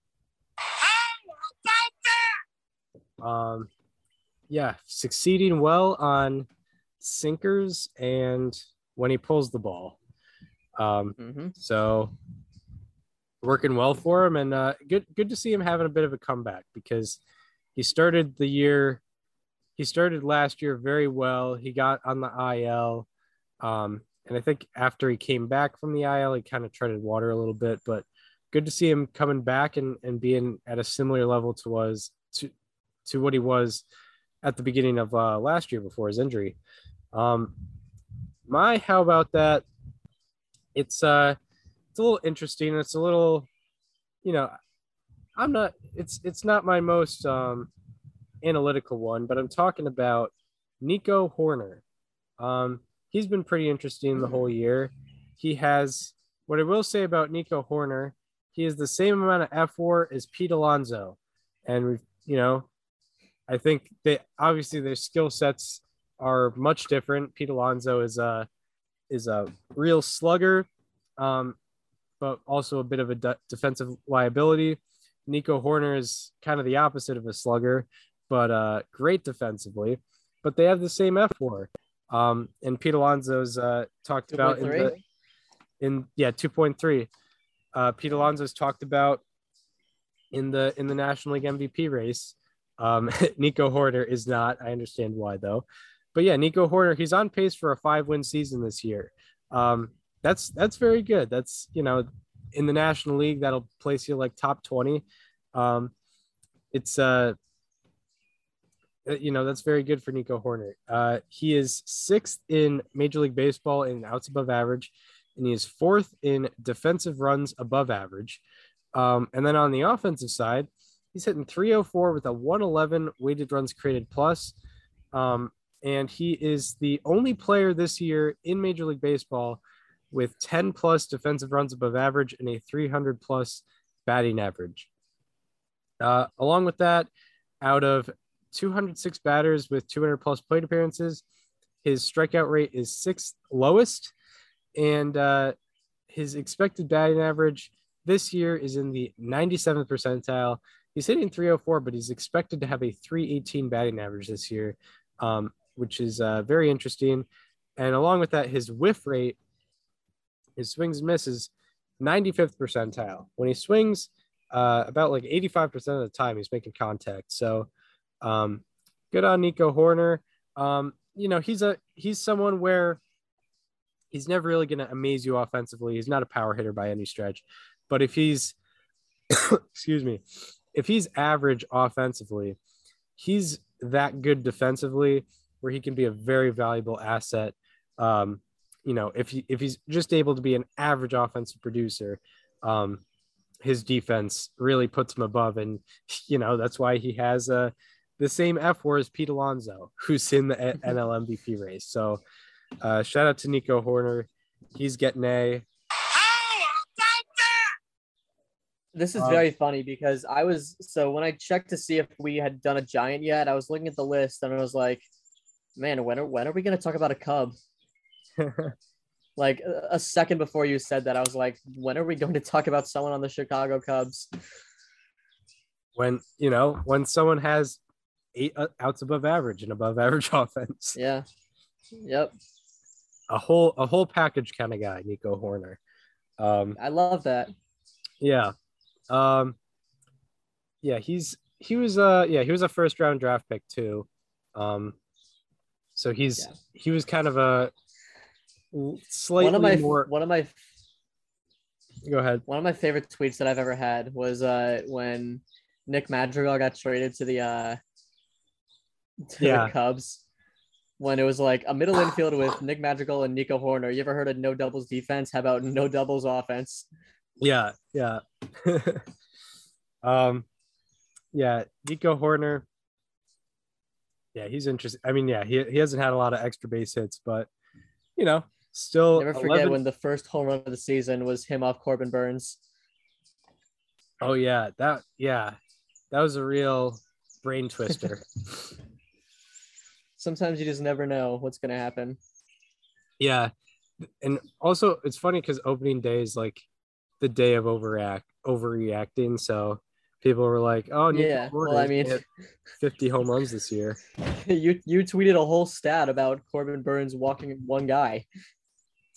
Speaker 3: Um, yeah, succeeding well on sinkers and when he pulls the ball. Um,
Speaker 2: hmm
Speaker 3: so working well for him and uh, good good to see him having a bit of a comeback because he started the year he started last year very well. He got on the IL. Um, and I think after he came back from the IL, he kind of treaded water a little bit, but good to see him coming back and, and being at a similar level to was to to what he was at the beginning of uh, last year before his injury. Um, my how about that? It's uh it's a little interesting. It's a little, you know, I'm not. It's it's not my most um, analytical one, but I'm talking about Nico Hoerner. Um, he's been pretty interesting the whole year. He has what I will say about Nico Hoerner. He has the same amount of F as Pete Alonso, and we've you know, I think they obviously their skill sets are much different. Pete Alonso is a is a real slugger, um, but also a bit of a de- defensive liability. Nico Hoerner is kind of the opposite of a slugger, but uh, great defensively. But they have the same FWAR. Um, and Pete Alonso's uh, talked about in, the, in yeah two point three. Uh, Pete Alonso's talked about in the in the National League MVP race. Um, Nico Hoerner is not. I understand why though, but yeah, Nico Hoerner he's on pace for a five win season this year. Um, that's that's very good. That's you know in the National League that'll place you like top twenty. Um, it's uh you know that's very good for Nico Hoerner. Uh, he is sixth in Major League Baseball in outs above average, and he is fourth in defensive runs above average. Um, and then on the offensive side, he's hitting 304 with a 111 weighted runs created plus. Um, and he is the only player this year in Major League Baseball with 10 plus defensive runs above average and a 300 plus batting average. Uh, along with that, out of 206 batters with 200 plus plate appearances, his strikeout rate is sixth lowest, and uh, his expected batting average this year is in the 97th percentile. He's hitting 304, but he's expected to have a 318 batting average this year, um, which is uh, very interesting. And along with that, his whiff rate, his swings misses, 95th percentile. When he swings, uh, about like 85% of the time, he's making contact. So, um, good on Nico Hoerner. Um, you know, he's a he's someone where he's never really going to amaze you offensively. He's not a power hitter by any stretch, but if he's excuse me, if he's average offensively, he's that good defensively where he can be a very valuable asset. Um, you know, if he if he's just able to be an average offensive producer, um, his defense really puts him above, and you know that's why he has uh, the same FWAR as Pete Alonso, who's in the NL MVP race. So, uh, shout out to Nico Hoerner, he's getting a
Speaker 2: This is
Speaker 3: Um,
Speaker 2: very funny because I was so when I checked to see if we had done a giant yet, I was looking at the list and I was like, man, when are when are we gonna talk about a Cub? Like a second before you said that, I was like, when are we going to talk about someone on the Chicago Cubs?
Speaker 3: when you know when someone has eight uh, outs above average and above average offense,
Speaker 2: Yeah. Yep.
Speaker 3: a whole a whole package kind of guy, Nico Hoerner. Um,
Speaker 2: I love that.
Speaker 3: yeah, um, yeah, he's he was uh yeah he was a first round draft pick too. Um, so he's
Speaker 2: Yeah.
Speaker 3: he was kind of a slightly
Speaker 2: one of my
Speaker 3: more.
Speaker 2: one of my
Speaker 3: Go ahead.
Speaker 2: one of my favorite tweets that I've ever had was uh when Nick Madrigal got traded to the uh to
Speaker 3: Yeah.
Speaker 2: the Cubs when it was like a middle infield with Nick Madrigal and Nico Hoerner. You ever heard of no doubles defense? How about no doubles offense?
Speaker 3: Yeah, yeah. um, yeah, Nico Hoerner. Yeah, he's interesting. I mean, yeah, he, he hasn't had a lot of extra base hits, but you know, still
Speaker 2: Never forget
Speaker 3: 11
Speaker 2: when the first home run of the season was him off Corbin Burnes.
Speaker 3: Oh yeah, that yeah, that was a real brain twister.
Speaker 2: Sometimes you just never know what's gonna happen.
Speaker 3: yeah, and also it's funny because opening day is like the day of overact overreacting. So people were like, "Oh, Nico
Speaker 2: Yeah, well, I mean-
Speaker 3: 50 home runs this year."
Speaker 2: you you tweeted a whole stat about Corbin Burnes walking one guy.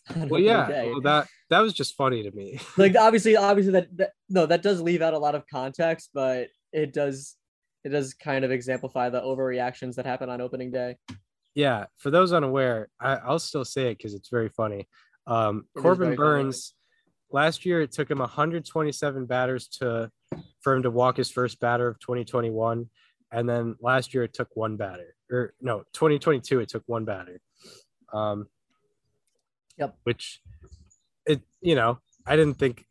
Speaker 3: Well, yeah,
Speaker 2: day.
Speaker 3: well, that that was just funny to me.
Speaker 2: like obviously obviously that, that no that does leave out a lot of context but it does it does kind of exemplify the overreactions that happen on opening day
Speaker 3: yeah, for those unaware, I, I'll still say it because it's very funny. Um,
Speaker 2: It
Speaker 3: Corbin
Speaker 2: very funny.
Speaker 3: Burns, last year it took him 127 batters to for him to walk his first batter of 2021, and then last year it took one batter, or no, 2022 it took one batter. Um,
Speaker 2: Yep.
Speaker 3: Which, it you know I didn't think,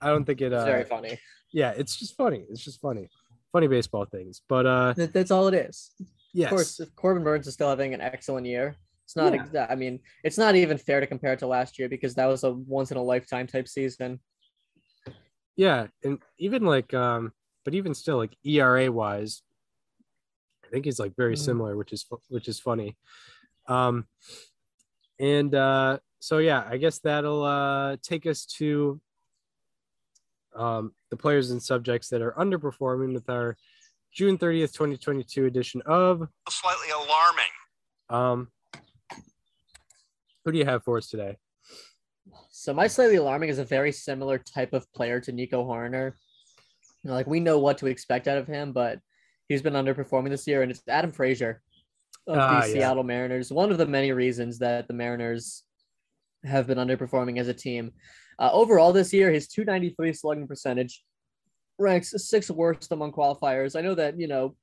Speaker 3: I don't think it.
Speaker 2: it's
Speaker 3: Uh,
Speaker 2: very funny
Speaker 3: yeah, it's just funny. It's just funny, funny baseball things. But uh,
Speaker 2: that, that's all it is
Speaker 3: yes,
Speaker 2: of course if corbin burnes is still having an excellent year it's not
Speaker 3: Yeah.
Speaker 2: exa- i mean it's not even fair to compare it to last year because that was a once in a lifetime type season
Speaker 3: Yeah, and even like um, but even still like ERA wise, I think he's like very
Speaker 2: Mm.
Speaker 3: similar, which is which is funny. Um, and uh, so yeah, I guess that'll uh take us to um the players and subjects that are underperforming with our June 30th, 2022 edition of
Speaker 4: slightly alarming.
Speaker 3: um. Who do you have for us today?
Speaker 2: So my slightly alarming is a very similar type of player to Nico Hoerner. You know, like we know what to expect out of him, but he's been underperforming this year, and it's Adam Frazier of
Speaker 3: Ah,
Speaker 2: the
Speaker 3: yeah.
Speaker 2: Seattle Mariners. One of the many reasons that the Mariners have been underperforming as a team. Uh, overall, this year, his 293 slugging percentage ranks sixth worst among qualifiers. I know that you know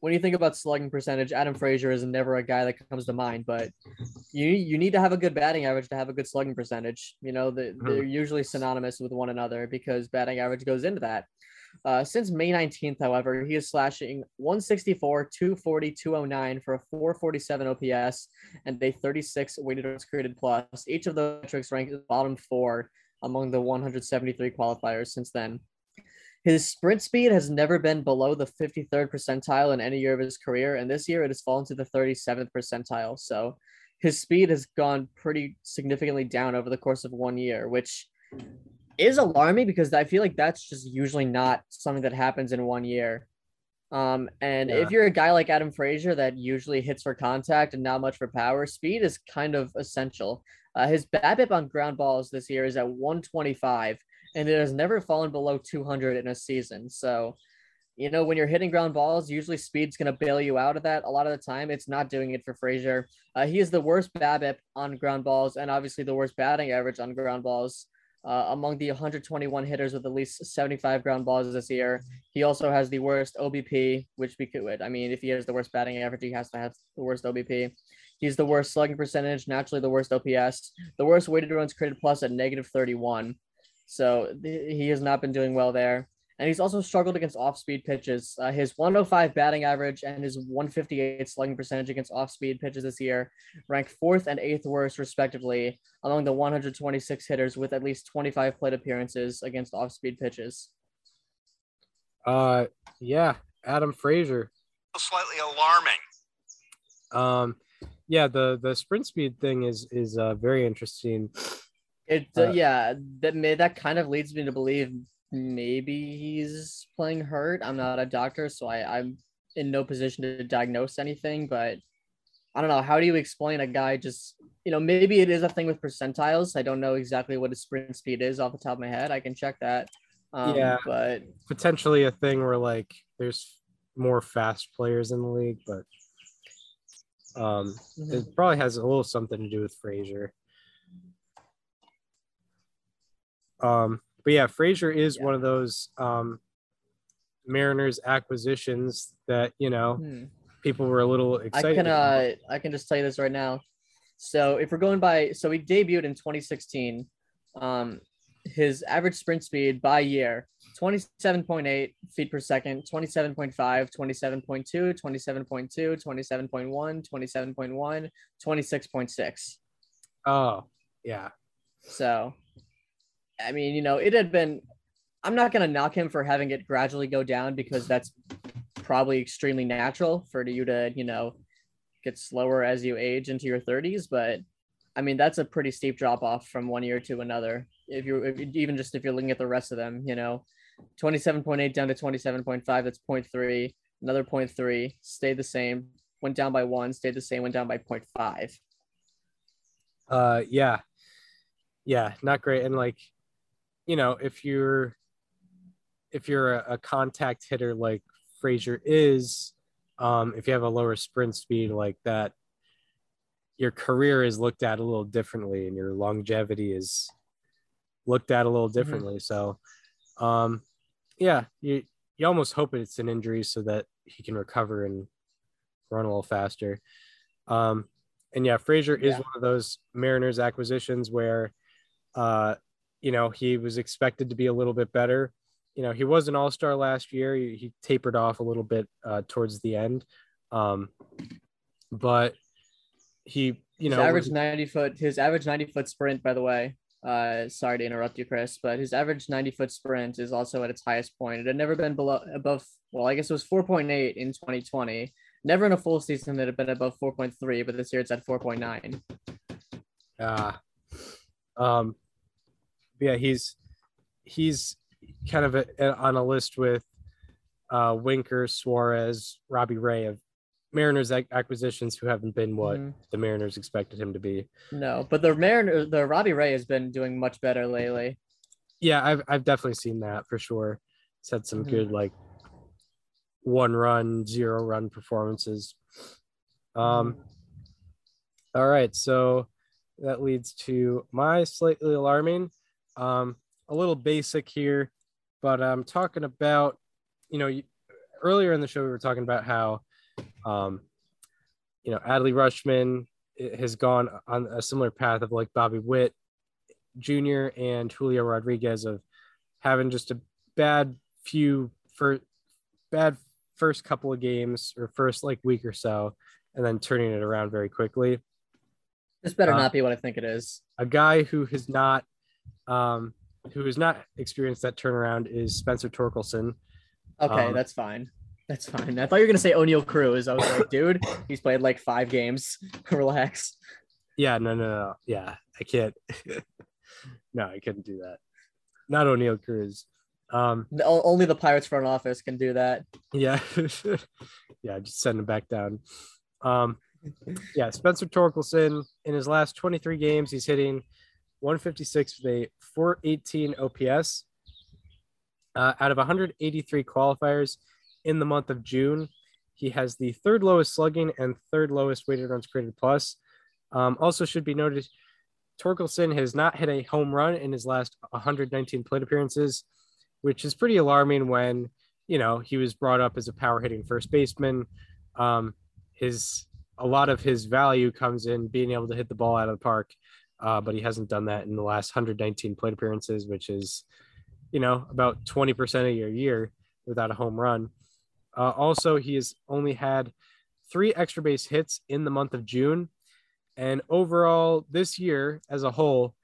Speaker 2: when you think about slugging percentage, Adam Frazier is never a guy that comes to mind, but you you need to have a good batting average to have a good slugging percentage. You know, the, they're usually synonymous with one another because batting average goes into that. Uh, since May 19th, however, he is slashing 164, 240, 209 for a 447 OPS and a 36 weighted runs created plus. Each of the metrics rank bottom four among the 173 qualifiers since then. His sprint speed has never been below the 53rd percentile in any year of his career, and this year it has fallen to the 37th percentile. So his speed has gone pretty significantly down over the course of one year, which is alarming because I feel like that's just usually not something that happens in one year. Um, and
Speaker 3: Yeah.
Speaker 2: if you're a guy like Adam Frazier that usually hits for contact and not much for power, speed is kind of essential. Uh, his BABIP on ground balls this year is at 125, and it has never fallen below 200 in a season. So, you know, when you're hitting ground balls, usually speed's going to bail you out of that. A lot of the time, it's not doing it for Frazier. Uh, he is the worst BABIP on ground balls, and obviously the worst batting average on ground balls. Uh, among the 121 hitters with at least 75 ground balls this year, he also has the worst OBP, which we could. I mean, if he has the worst batting average, he has to have the worst OBP. He's the worst slugging percentage, naturally the worst OPS, the worst weighted runs created plus at negative 31. So th- he has not been doing well there. And he's also struggled against off speed pitches. Uh, his 105 batting average and his 158 slugging percentage against off speed pitches this year rank fourth and eighth worst, respectively, among the 126 hitters with at least 25 plate appearances against off speed pitches.
Speaker 3: Uh, yeah, Adam Frazier.
Speaker 4: Slightly alarming.
Speaker 3: Um, yeah, the the sprint speed thing is is uh, very interesting.
Speaker 2: It uh,
Speaker 3: Uh,
Speaker 2: yeah, that may that kind of leads me to believe maybe he's playing hurt. I'm not a doctor, so I I'm in no position to diagnose anything, but I don't know. How do you explain a guy just you know maybe it is a thing with percentiles. I don't know exactly what his sprint speed is off the top of my head. I can check that. Um,
Speaker 3: Yeah.
Speaker 2: but
Speaker 3: Potentially a thing where like there's more fast players in the league, but um,
Speaker 2: mhm.
Speaker 3: it probably has a little something to do with Frazier. Um, but yeah, Frazier is
Speaker 2: Yeah.
Speaker 3: one of those um, Mariners acquisitions that you know
Speaker 2: Hmm.
Speaker 3: people were a little excited.
Speaker 2: I
Speaker 3: can
Speaker 2: uh I can just tell you this right now. So if we're going by so he debuted in 2016. Um his average sprint speed by year 27.8 feet per second, 27.5, 27.2, 27.2, 27.1, 27.1, 26.6.
Speaker 3: oh yeah,
Speaker 2: So I mean, you know, it had been I'm not gonna knock him for having it gradually go down because that's probably extremely natural for you to, you know, get slower as you age into your 30s. But I mean, that's a pretty steep drop off from one year to another. If you're if, even just if you're looking at the rest of them, you know, 27.8 down to 27.5, that's 0.3, another 0.3, stayed the same, went down by one, stayed the same, went down by 0.5.
Speaker 3: uh, yeah, yeah, not great. And like, you know, if you're if you're a, a contact hitter like Frazier is, um, if you have a lower sprint speed like that, your career is looked at a little differently, and your longevity is looked at a little differently. So, um, yeah, you you almost hope it's an injury so that he can recover and run a little faster. Um, and yeah, Frazier is one of those Mariners acquisitions where, uh, you know, he was expected to be a little bit better. You know, he was an All Star last year. He, he tapered off a little bit uh, towards the end, um, but he, you know, his
Speaker 2: average
Speaker 3: was-
Speaker 2: 90 foot his average 90 foot sprint by the way uh sorry to interrupt you chris but his average 90 foot sprint is also at its highest point. It had never been below above well i guess it was 4.8 in 2020 never in a full season that had been above 4.3 but this year it's at 4.9
Speaker 3: Ah, um, yeah, he's he's kind of a, on a list with uh, Winker, Suarez, Robbie Ray of Mariners ac- acquisitions who haven't been what
Speaker 2: Mhm.
Speaker 3: the Mariners expected him to be.
Speaker 2: no but the mariner the robbie ray has been doing much better lately
Speaker 3: Yeah, I've I've definitely seen that for sure. He's had some
Speaker 2: Mhm.
Speaker 3: good like one run, zero run performances. Um, all right, so that leads to my slightly alarming, um, a little basic here, but I'm talking about, you know, earlier in the show we were talking about how, um, you know, Adley Rutschman has gone on a similar path of like Bobby Witt Jr. and Julio Rodriguez of having just a bad few for bad first couple of games or first like week or so, and then turning it around very quickly.
Speaker 2: this better
Speaker 3: Uh,
Speaker 2: not be what i think it is
Speaker 3: A guy who has not um who has not experienced that turnaround is Spencer Torkelson.
Speaker 2: okay
Speaker 3: um,
Speaker 2: that's fine that's fine i thought you were gonna say oneil cruz i was like dude he's played like five games relax
Speaker 3: Yeah, no, no, no. Yeah, I can't. no, I couldn't do that. Not Oneil Cruz. Um,
Speaker 2: o- only the pirates front office can do that
Speaker 3: yeah, yeah, just send him back down. Um, yeah, Spencer Torkelson in his last 23 games, he's hitting 156 with a 418 OPS. Uh, out of 183 qualifiers in the month of June, he has the third lowest slugging and third lowest weighted runs created plus. Um, also, should be noted, Torkelson has not hit a home run in his last 119 plate appearances, which is pretty alarming when you know he was brought up as a power hitting first baseman. Um, his a lot of his value comes in being able to hit the ball out of the park, uh, but he hasn't done that in the last 119 plate appearances, which is you know about 20% of your year without a home run. Uh, also, he has only had three extra base hits in the month of June. And overall, this year as a whole,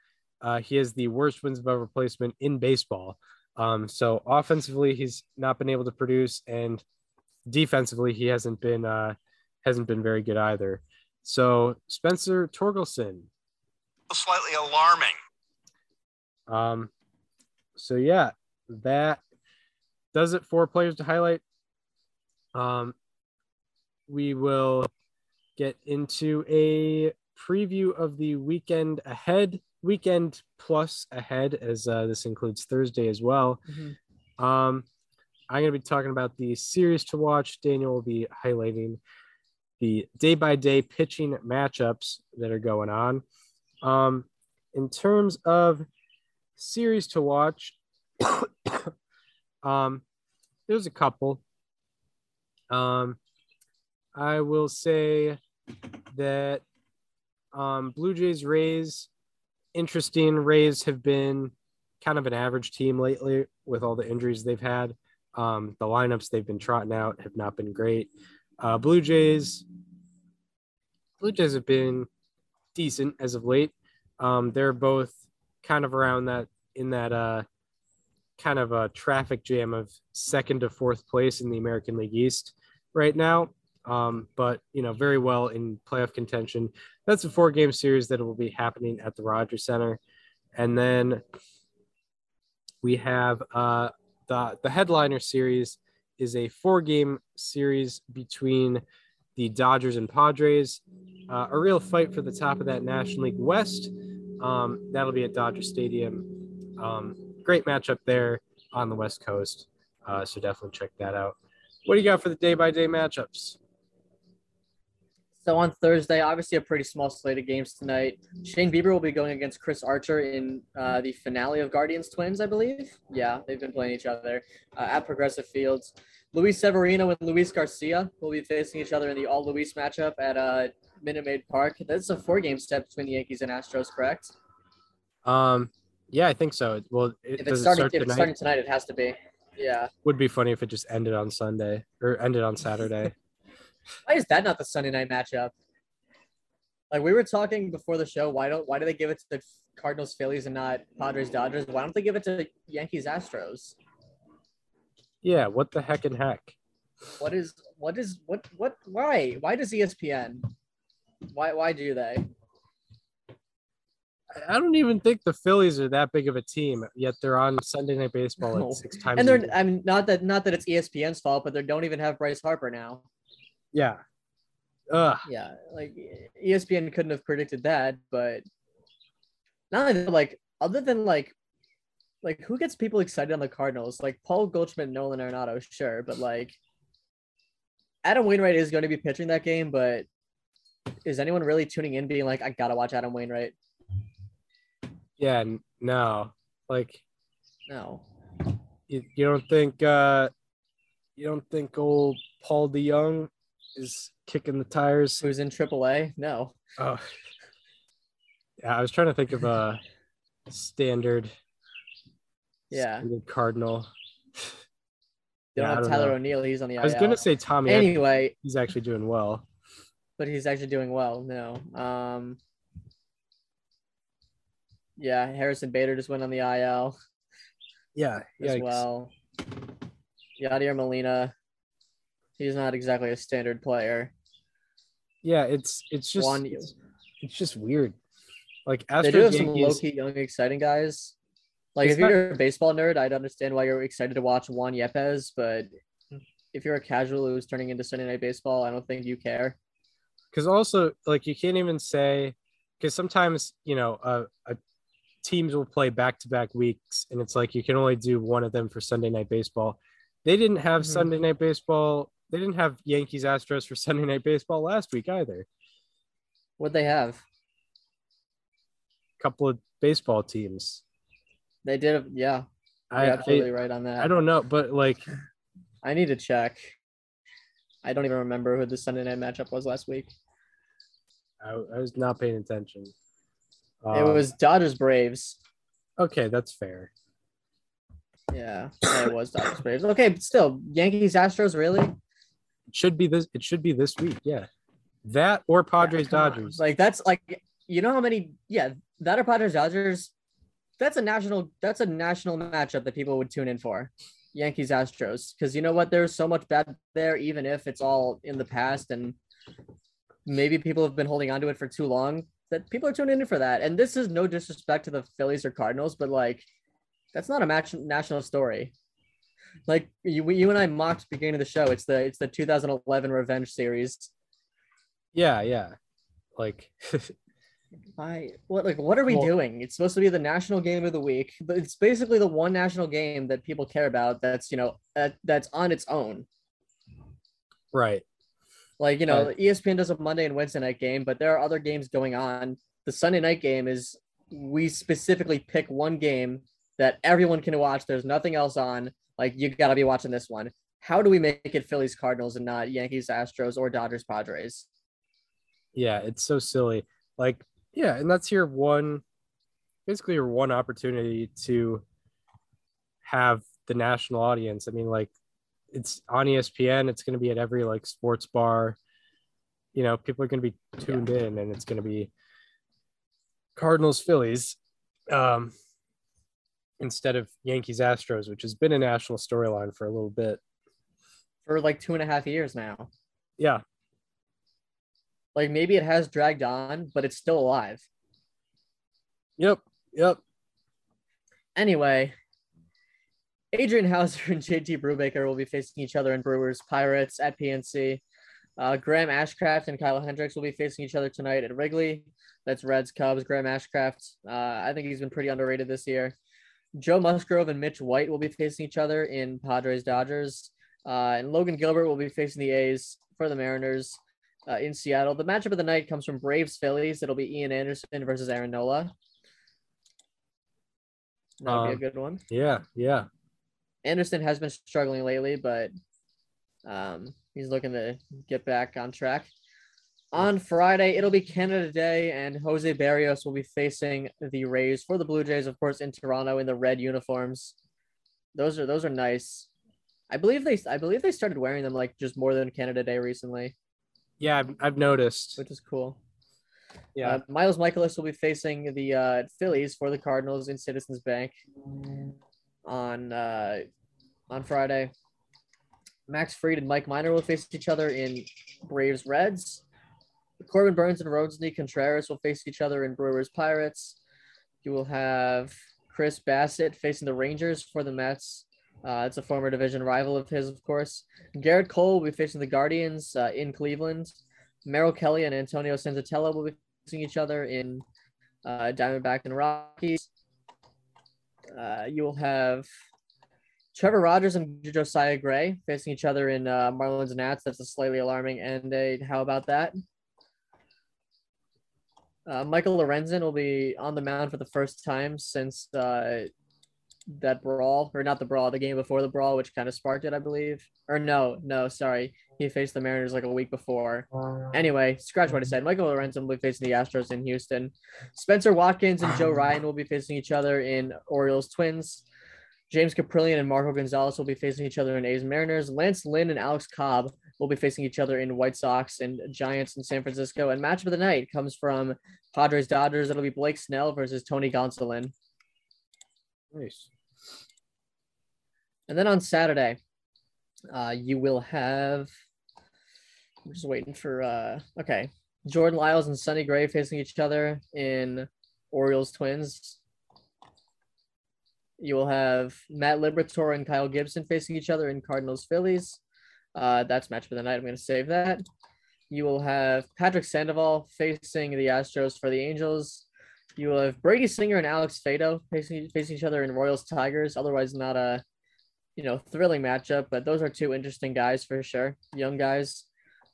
Speaker 3: uh, he has the worst wins above replacement in baseball. Um, so offensively, he's not been able to produce, and defensively, he hasn't been uh, hasn't been very good either. So Spencer Torkelson.
Speaker 4: Slightly alarming.
Speaker 3: Um, so yeah, that does it for players to highlight. Um, we will get into a preview of the weekend ahead, weekend plus ahead, as uh, this includes Thursday as well.
Speaker 2: Mhm.
Speaker 3: Um, I'm going to be talking about the series to watch. Daniel will be highlighting the day by day pitching matchups that are going on. Um, in terms of series to watch, um, there's a couple. Um, I will say that um, Blue Jays Rays, interesting. Rays have been kind of an average team lately with all the injuries they've had. Um, the lineups they've been trotting out have not been great. Uh, Blue Jays, Blue Jays have been decent as of late. Um, they're both kind of around that in that uh, kind of a traffic jam of second to fourth place in the American League East right now. Um, but you know, very well in playoff contention. That's a four game series that will be happening at the Rogers Centre. And then we have uh, the the headliner series is a four game series between the Dodgers and Padres. Uh, a real fight for the top of that National League West. Um, that'll be at Dodger Stadium. Um, great matchup there on the West Coast. Uh, so definitely check that out. What do you got for the day by day matchups?
Speaker 2: So on Thursday, obviously a pretty small slate of games tonight. Shane Bieber will be going against Chris Archer in uh, the finale of Guardians Twins, I believe. Yeah, they've been playing each other uh, at Progressive Fields. Luis Severino and Luis Garcia will be facing each other in the All Luis matchup at uh, Minute Maid Park. That's a four-game set between the Yankees and Astros, correct?
Speaker 3: Um, yeah, I think so. Well, it,
Speaker 2: If it's
Speaker 3: it
Speaker 2: starting,
Speaker 3: start
Speaker 2: if it's starting tonight, it has to be. Yeah.
Speaker 3: Would be funny if it just ended on Sunday or ended on Saturday.
Speaker 2: Why is that not the Sunday night matchup? Like we were talking before the show, why don't why do they give it to the Cardinals Phillies and not Padres Dodgers? Why don't they give it to Yankees Astros?
Speaker 3: Yeah, what the heck and heck?
Speaker 2: What is what is what what why why does ESPN why why do they?
Speaker 3: I- don't even think the Phillies are that big of a team, yet they're on Sunday Night Baseball
Speaker 2: No.
Speaker 3: six times.
Speaker 2: And they're. I mean not that not that it's ESPN's fault, but they don't even have Bryce Harper now.
Speaker 3: yeah. Ugh.
Speaker 2: Yeah, like ESPN couldn't have predicted that, but not like other than like like who gets people excited on the Cardinals? Like Paul Goldschmidt, Nolan Arenado, sure, but like Adam Wainwright is going to be pitching that game, but is anyone really tuning in being like, I gotta watch Adam Wainwright?
Speaker 3: Yeah. No. Like
Speaker 2: No.
Speaker 3: you, you don't think uh you don't think old Paul DeJong is kicking the tires?
Speaker 2: Who's in AAA? No.
Speaker 3: Oh. Yeah, I was trying to think of a standard
Speaker 2: Yeah.
Speaker 3: Cardinal.
Speaker 2: They don't have
Speaker 3: don't
Speaker 2: Tyler
Speaker 3: know.
Speaker 2: O'Neill. He's on the
Speaker 3: I was gonna say Tommy.
Speaker 2: Anyway,
Speaker 3: He's actually doing well.
Speaker 2: but he's actually doing well. No. Um. Yeah, Harrison Bader just went on the IL.
Speaker 3: Yeah.
Speaker 2: as
Speaker 3: Yikes.
Speaker 2: well. Yadier Molina, he's not exactly a standard player.
Speaker 3: Yeah, it's it's just
Speaker 2: Juan-
Speaker 3: it's, it's just weird. Like
Speaker 2: they do have some
Speaker 3: Yankees,
Speaker 2: low key young exciting guys. Like
Speaker 3: It's
Speaker 2: if you're a baseball nerd, I'd understand why you're excited to watch Juan Yepez, but if you're a casual who's turning into Sunday Night Baseball, I don't think you care.
Speaker 3: because also like you can't even say because sometimes you know uh, a teams will play back to back weeks and it's like you can only do one of them for Sunday night baseball. They didn't have
Speaker 2: Mhm.
Speaker 3: Sunday night baseball. They didn't have Yankees Astros for Sunday night baseball last week either.
Speaker 2: What they have?
Speaker 3: A couple of baseball teams.
Speaker 2: They did, yeah.
Speaker 3: I,
Speaker 2: You're absolutely
Speaker 3: I
Speaker 2: right on that.
Speaker 3: I don't know, but like
Speaker 2: I need to check. I don't even remember who the Sunday night matchup was last week.
Speaker 3: I, I was not paying attention.
Speaker 2: it
Speaker 3: Um,
Speaker 2: was Dodgers Braves.
Speaker 3: okay. That's fair.
Speaker 2: Yeah, it was Dodgers Braves. Okay, but still, Yankees Astros really?
Speaker 3: It should be this. It should be this week. Yeah, that or Padres
Speaker 2: Yeah, come on.
Speaker 3: Dodgers.
Speaker 2: Like that's like you know how many? Yeah, that or Padres Dodgers. That's a national that's a national matchup that people would tune in for. Yankees Astros because you know what? There's so much bad there even if it's all in the past and maybe people have been holding on to it for too long that people are tuning in for that. And this is no disrespect to the Phillies or Cardinals but like that's not a match national story. Like you, you and I mocked beginning of the show. It's the it's the 2011 revenge series.
Speaker 3: Yeah, yeah. Like
Speaker 2: I what like what are we
Speaker 3: Well-
Speaker 2: doing? It's supposed to be the national game of the week, but it's basically the one national game that people care about. That's you know that that's on its own.
Speaker 3: right.
Speaker 2: Like you know,
Speaker 3: Right.
Speaker 2: ESPN does a Monday and Wednesday night game, but there are other games going on. The Sunday night game is we specifically pick one game that everyone can watch. There's nothing else on. Like you got to be watching this one. How do we make it Phillies Cardinals and not Yankees Astros or Dodgers Padres?
Speaker 3: Yeah, it's so silly. Like, yeah, and that's your one basically your one opportunity to have the national audience. I mean, like it's on ESPN, it's gonna be at every like sports bar. You know, people are gonna be tuned in and it's gonna be Cardinals Phillies. Um instead of Yankees Astros, which has been a national storyline for a little bit.
Speaker 2: For like two and a half years now.
Speaker 3: Yeah,
Speaker 2: Like maybe it has dragged on, but it's still alive.
Speaker 3: yep, yep.
Speaker 2: Anyway, Adrian Houser and JT Brubaker will be facing each other in Brewers Pirates at PNC. Uh, Graham Ashcraft and Kyle Hendricks will be facing each other tonight at Wrigley. That's Reds Cubs. Graham Ashcraft, uh, I think he's been pretty underrated this year. Joe Musgrove and Mitch White will be facing each other in Padres Dodgers. Uh, and Logan Gilbert will be facing the A's for the Mariners uh, in Seattle. The matchup of the night comes from Braves Phillies. It'll be Ian Anderson versus Aaron Nola. That'll be
Speaker 3: Um,
Speaker 2: a good one.
Speaker 3: Yeah, yeah.
Speaker 2: Anderson has been struggling lately, but um, he's looking to get back on track. On Friday, it'll be Canada Day, and Jose Berrios will be facing the Rays for the Blue Jays, of course, in Toronto in the red uniforms. Those are those are nice. I believe they I believe they started wearing them like just more than Canada Day recently,
Speaker 3: Yeah, I've, I've noticed.
Speaker 2: which is cool.
Speaker 3: Yeah.
Speaker 2: Uh, Miles Mikolas will be facing the uh, Phillies for the Cardinals in Citizens Bank on uh, on Friday. Max Fried and Mike Minor will face each other in Braves Reds. Corbin Burnes and Rodney Contreras will face each other in Brewers Pirates. You will have Chris Bassitt facing the Rangers for the Mets. Uh, it's a former division rival of his, of course. Gerrit Cole will be facing the Guardians uh, in Cleveland. Merrill Kelly and Antonio Senzatela will be facing each other in uh, Diamondback and Rockies. Uh, you will have Trevor Rogers and Josiah Gray facing each other in uh, Marlins and Nats. That's a slightly alarming end. How about that? Uh, Michael Lorenzen will be on the mound for the first time since that brawl, or not the brawl, the game before the brawl, which kind of sparked it, I believe. Or no, no, sorry. He faced the Mariners like a week before. Anyway, scratch what I said. Michael Lorenzen will be facing the Astros in Houston. Spencer Watkins and Joe Ryan will be facing each other in Orioles Twins. James Kaprielian and Marco Gonzalez will be facing each other in A's Mariners. Lance Lynn and Alex Cobb will be facing each other in White Sox and Giants in San Francisco. And match of the night comes from Padres Dodgers. It'll be Blake Snell versus Tony Gonsolin.
Speaker 3: Nice.
Speaker 2: And then on Saturday, uh, you will have. I'm just waiting for. Uh, okay, Jordan Lyles and Sonny Gray facing each other in Orioles Twins. You will have Matt Liberatore and Kyle Gibson facing each other in Cardinals Phillies. Uh, that's match for the night. I'm going to save that. You will have Patrick Sandoval facing the Astros for the Angels. You will have Brady Singer and Alex Faedo facing facing each other in Royals Tigers. Otherwise, not a you know thrilling matchup, but those are two interesting guys for sure. Young guys.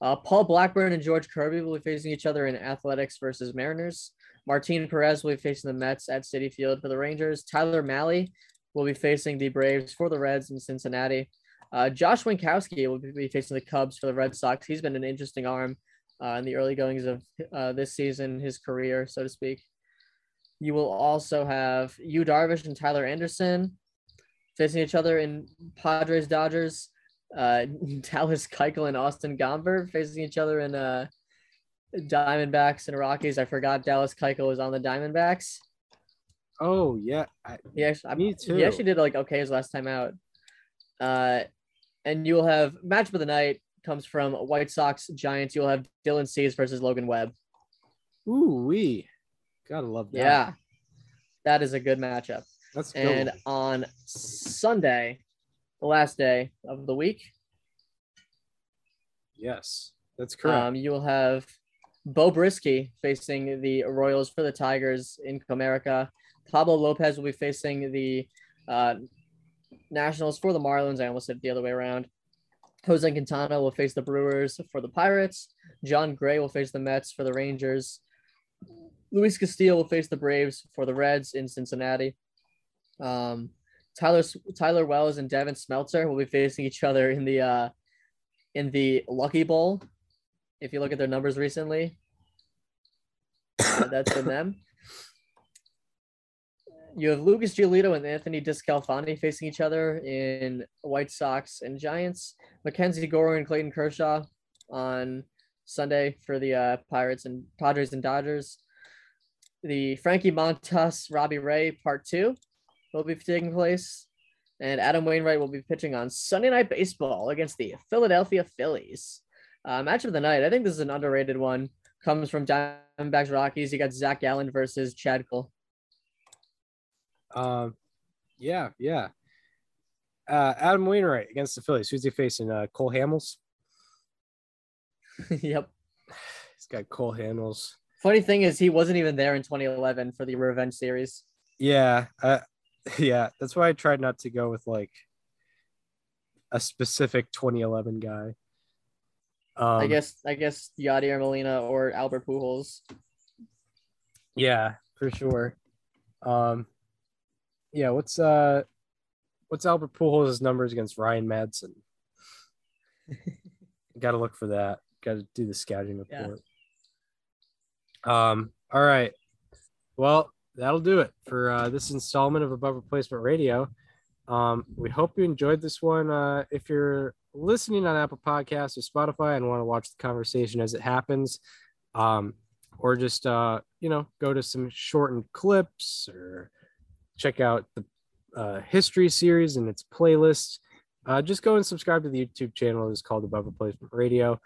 Speaker 2: Uh, Paul Blackburn and George Kirby will be facing each other in Athletics versus Mariners. Martin Perez will be facing the Mets at Citi Field for the Rangers. Tyler Mahle will be facing the Braves for the Reds in Cincinnati. Uh, Josh Winkowski will be facing the Cubs for the Red Sox. He's been an interesting arm uh, in the early goings of uh, this season, his career, so to speak. You will also have Yu Darvish and Tyler Anderson facing each other in Padres Dodgers. Uh, Dallas Keuchel and Austin Gomber facing each other in uh, Diamondbacks and Rockies. I forgot Dallas Keuchel was on the Diamondbacks.
Speaker 3: Oh yeah, I,
Speaker 2: He actually,
Speaker 3: Me too.
Speaker 2: He actually did like okay his last time out. Uh, and you'll have match of the night comes from White Sox Giants. You'll have Dylan Cease versus Logan Webb.
Speaker 3: ooh wee, gotta love that.
Speaker 2: Yeah, that is a good matchup.
Speaker 3: that's good
Speaker 2: And on Sunday, the last day of the week,
Speaker 3: yes, that's correct.
Speaker 2: um, you will have Beau Brieske facing the Royals for the Tigers in Comerica. Pablo Lopez will be facing the uh, Nationals for the Marlins. I almost said it the other way around. Jose Quintana will face the Brewers for the Pirates. Jon Gray will face the Mets for the Rangers. Luis Castillo will face the Braves for the Reds in Cincinnati. Um, Tyler Tyler Wells and Devin Smeltzer will be facing each other in the uh, in the Lucky Bowl. If you look at their numbers recently, uh, that's been them. You have Lucas Giolito and Anthony DeSclafani facing each other in White Sox and Giants. Mackenzie Gore and Clayton Kershaw on Sunday for the uh, Pirates and Padres and Dodgers. The Frankie Montas Robbie Ray Part Two will be taking place, and Adam Wainwright will be pitching on Sunday Night Baseball against the Philadelphia Phillies. Uh, match of the night. I think this is an underrated one. Comes from Diamondbacks Rockies. You got Zach Gallen versus Chad Cole.
Speaker 3: Um, yeah, yeah. Uh, Adam Wainwright against the Phillies. Who's he facing? Uh, Cole Hamels.
Speaker 2: yep.
Speaker 3: He's got Cole Hamels.
Speaker 2: Funny thing is, he wasn't even there in 2011 for the Revenge series.
Speaker 3: Yeah, uh, yeah. That's why I tried not to go with like a specific 2011 guy. Um,
Speaker 2: I guess. I guess Yadier Molina or Albert Pujols.
Speaker 3: Yeah, for sure. Um, yeah. What's uh, what's Albert Pujols' numbers against Ryan Madson? Got to look for that. Got to do the scouting
Speaker 2: Yeah.
Speaker 3: Um. All right. Well, that'll do it for uh, this installment of Above Replacement Radio. Um, we hope you enjoyed this one. Uh, if you're listening on Apple Podcasts or Spotify and want to watch the conversation as it happens, um, or just uh, you know go to some shortened clips or check out the uh, history series and its playlist, uh, just go and subscribe to the YouTube channel. It's called Above Replacement Radio.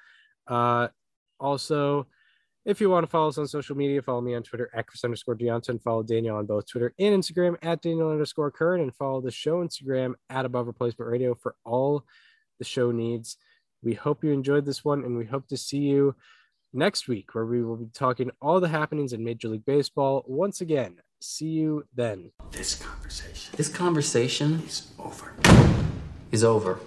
Speaker 3: Uh, also, if you want to follow us on social media, follow me on Twitter at Chris underscore Deonta and follow Daniel on both Twitter and Instagram at Daniel underscore Curran and follow the show Instagram at Above Replacement Radio for all the show needs. We hope you enjoyed this one and we hope to see you next week where we will be talking all the happenings in Major League Baseball. Once again, see you then.
Speaker 5: This conversation
Speaker 6: This conversation
Speaker 5: is over.
Speaker 6: is over.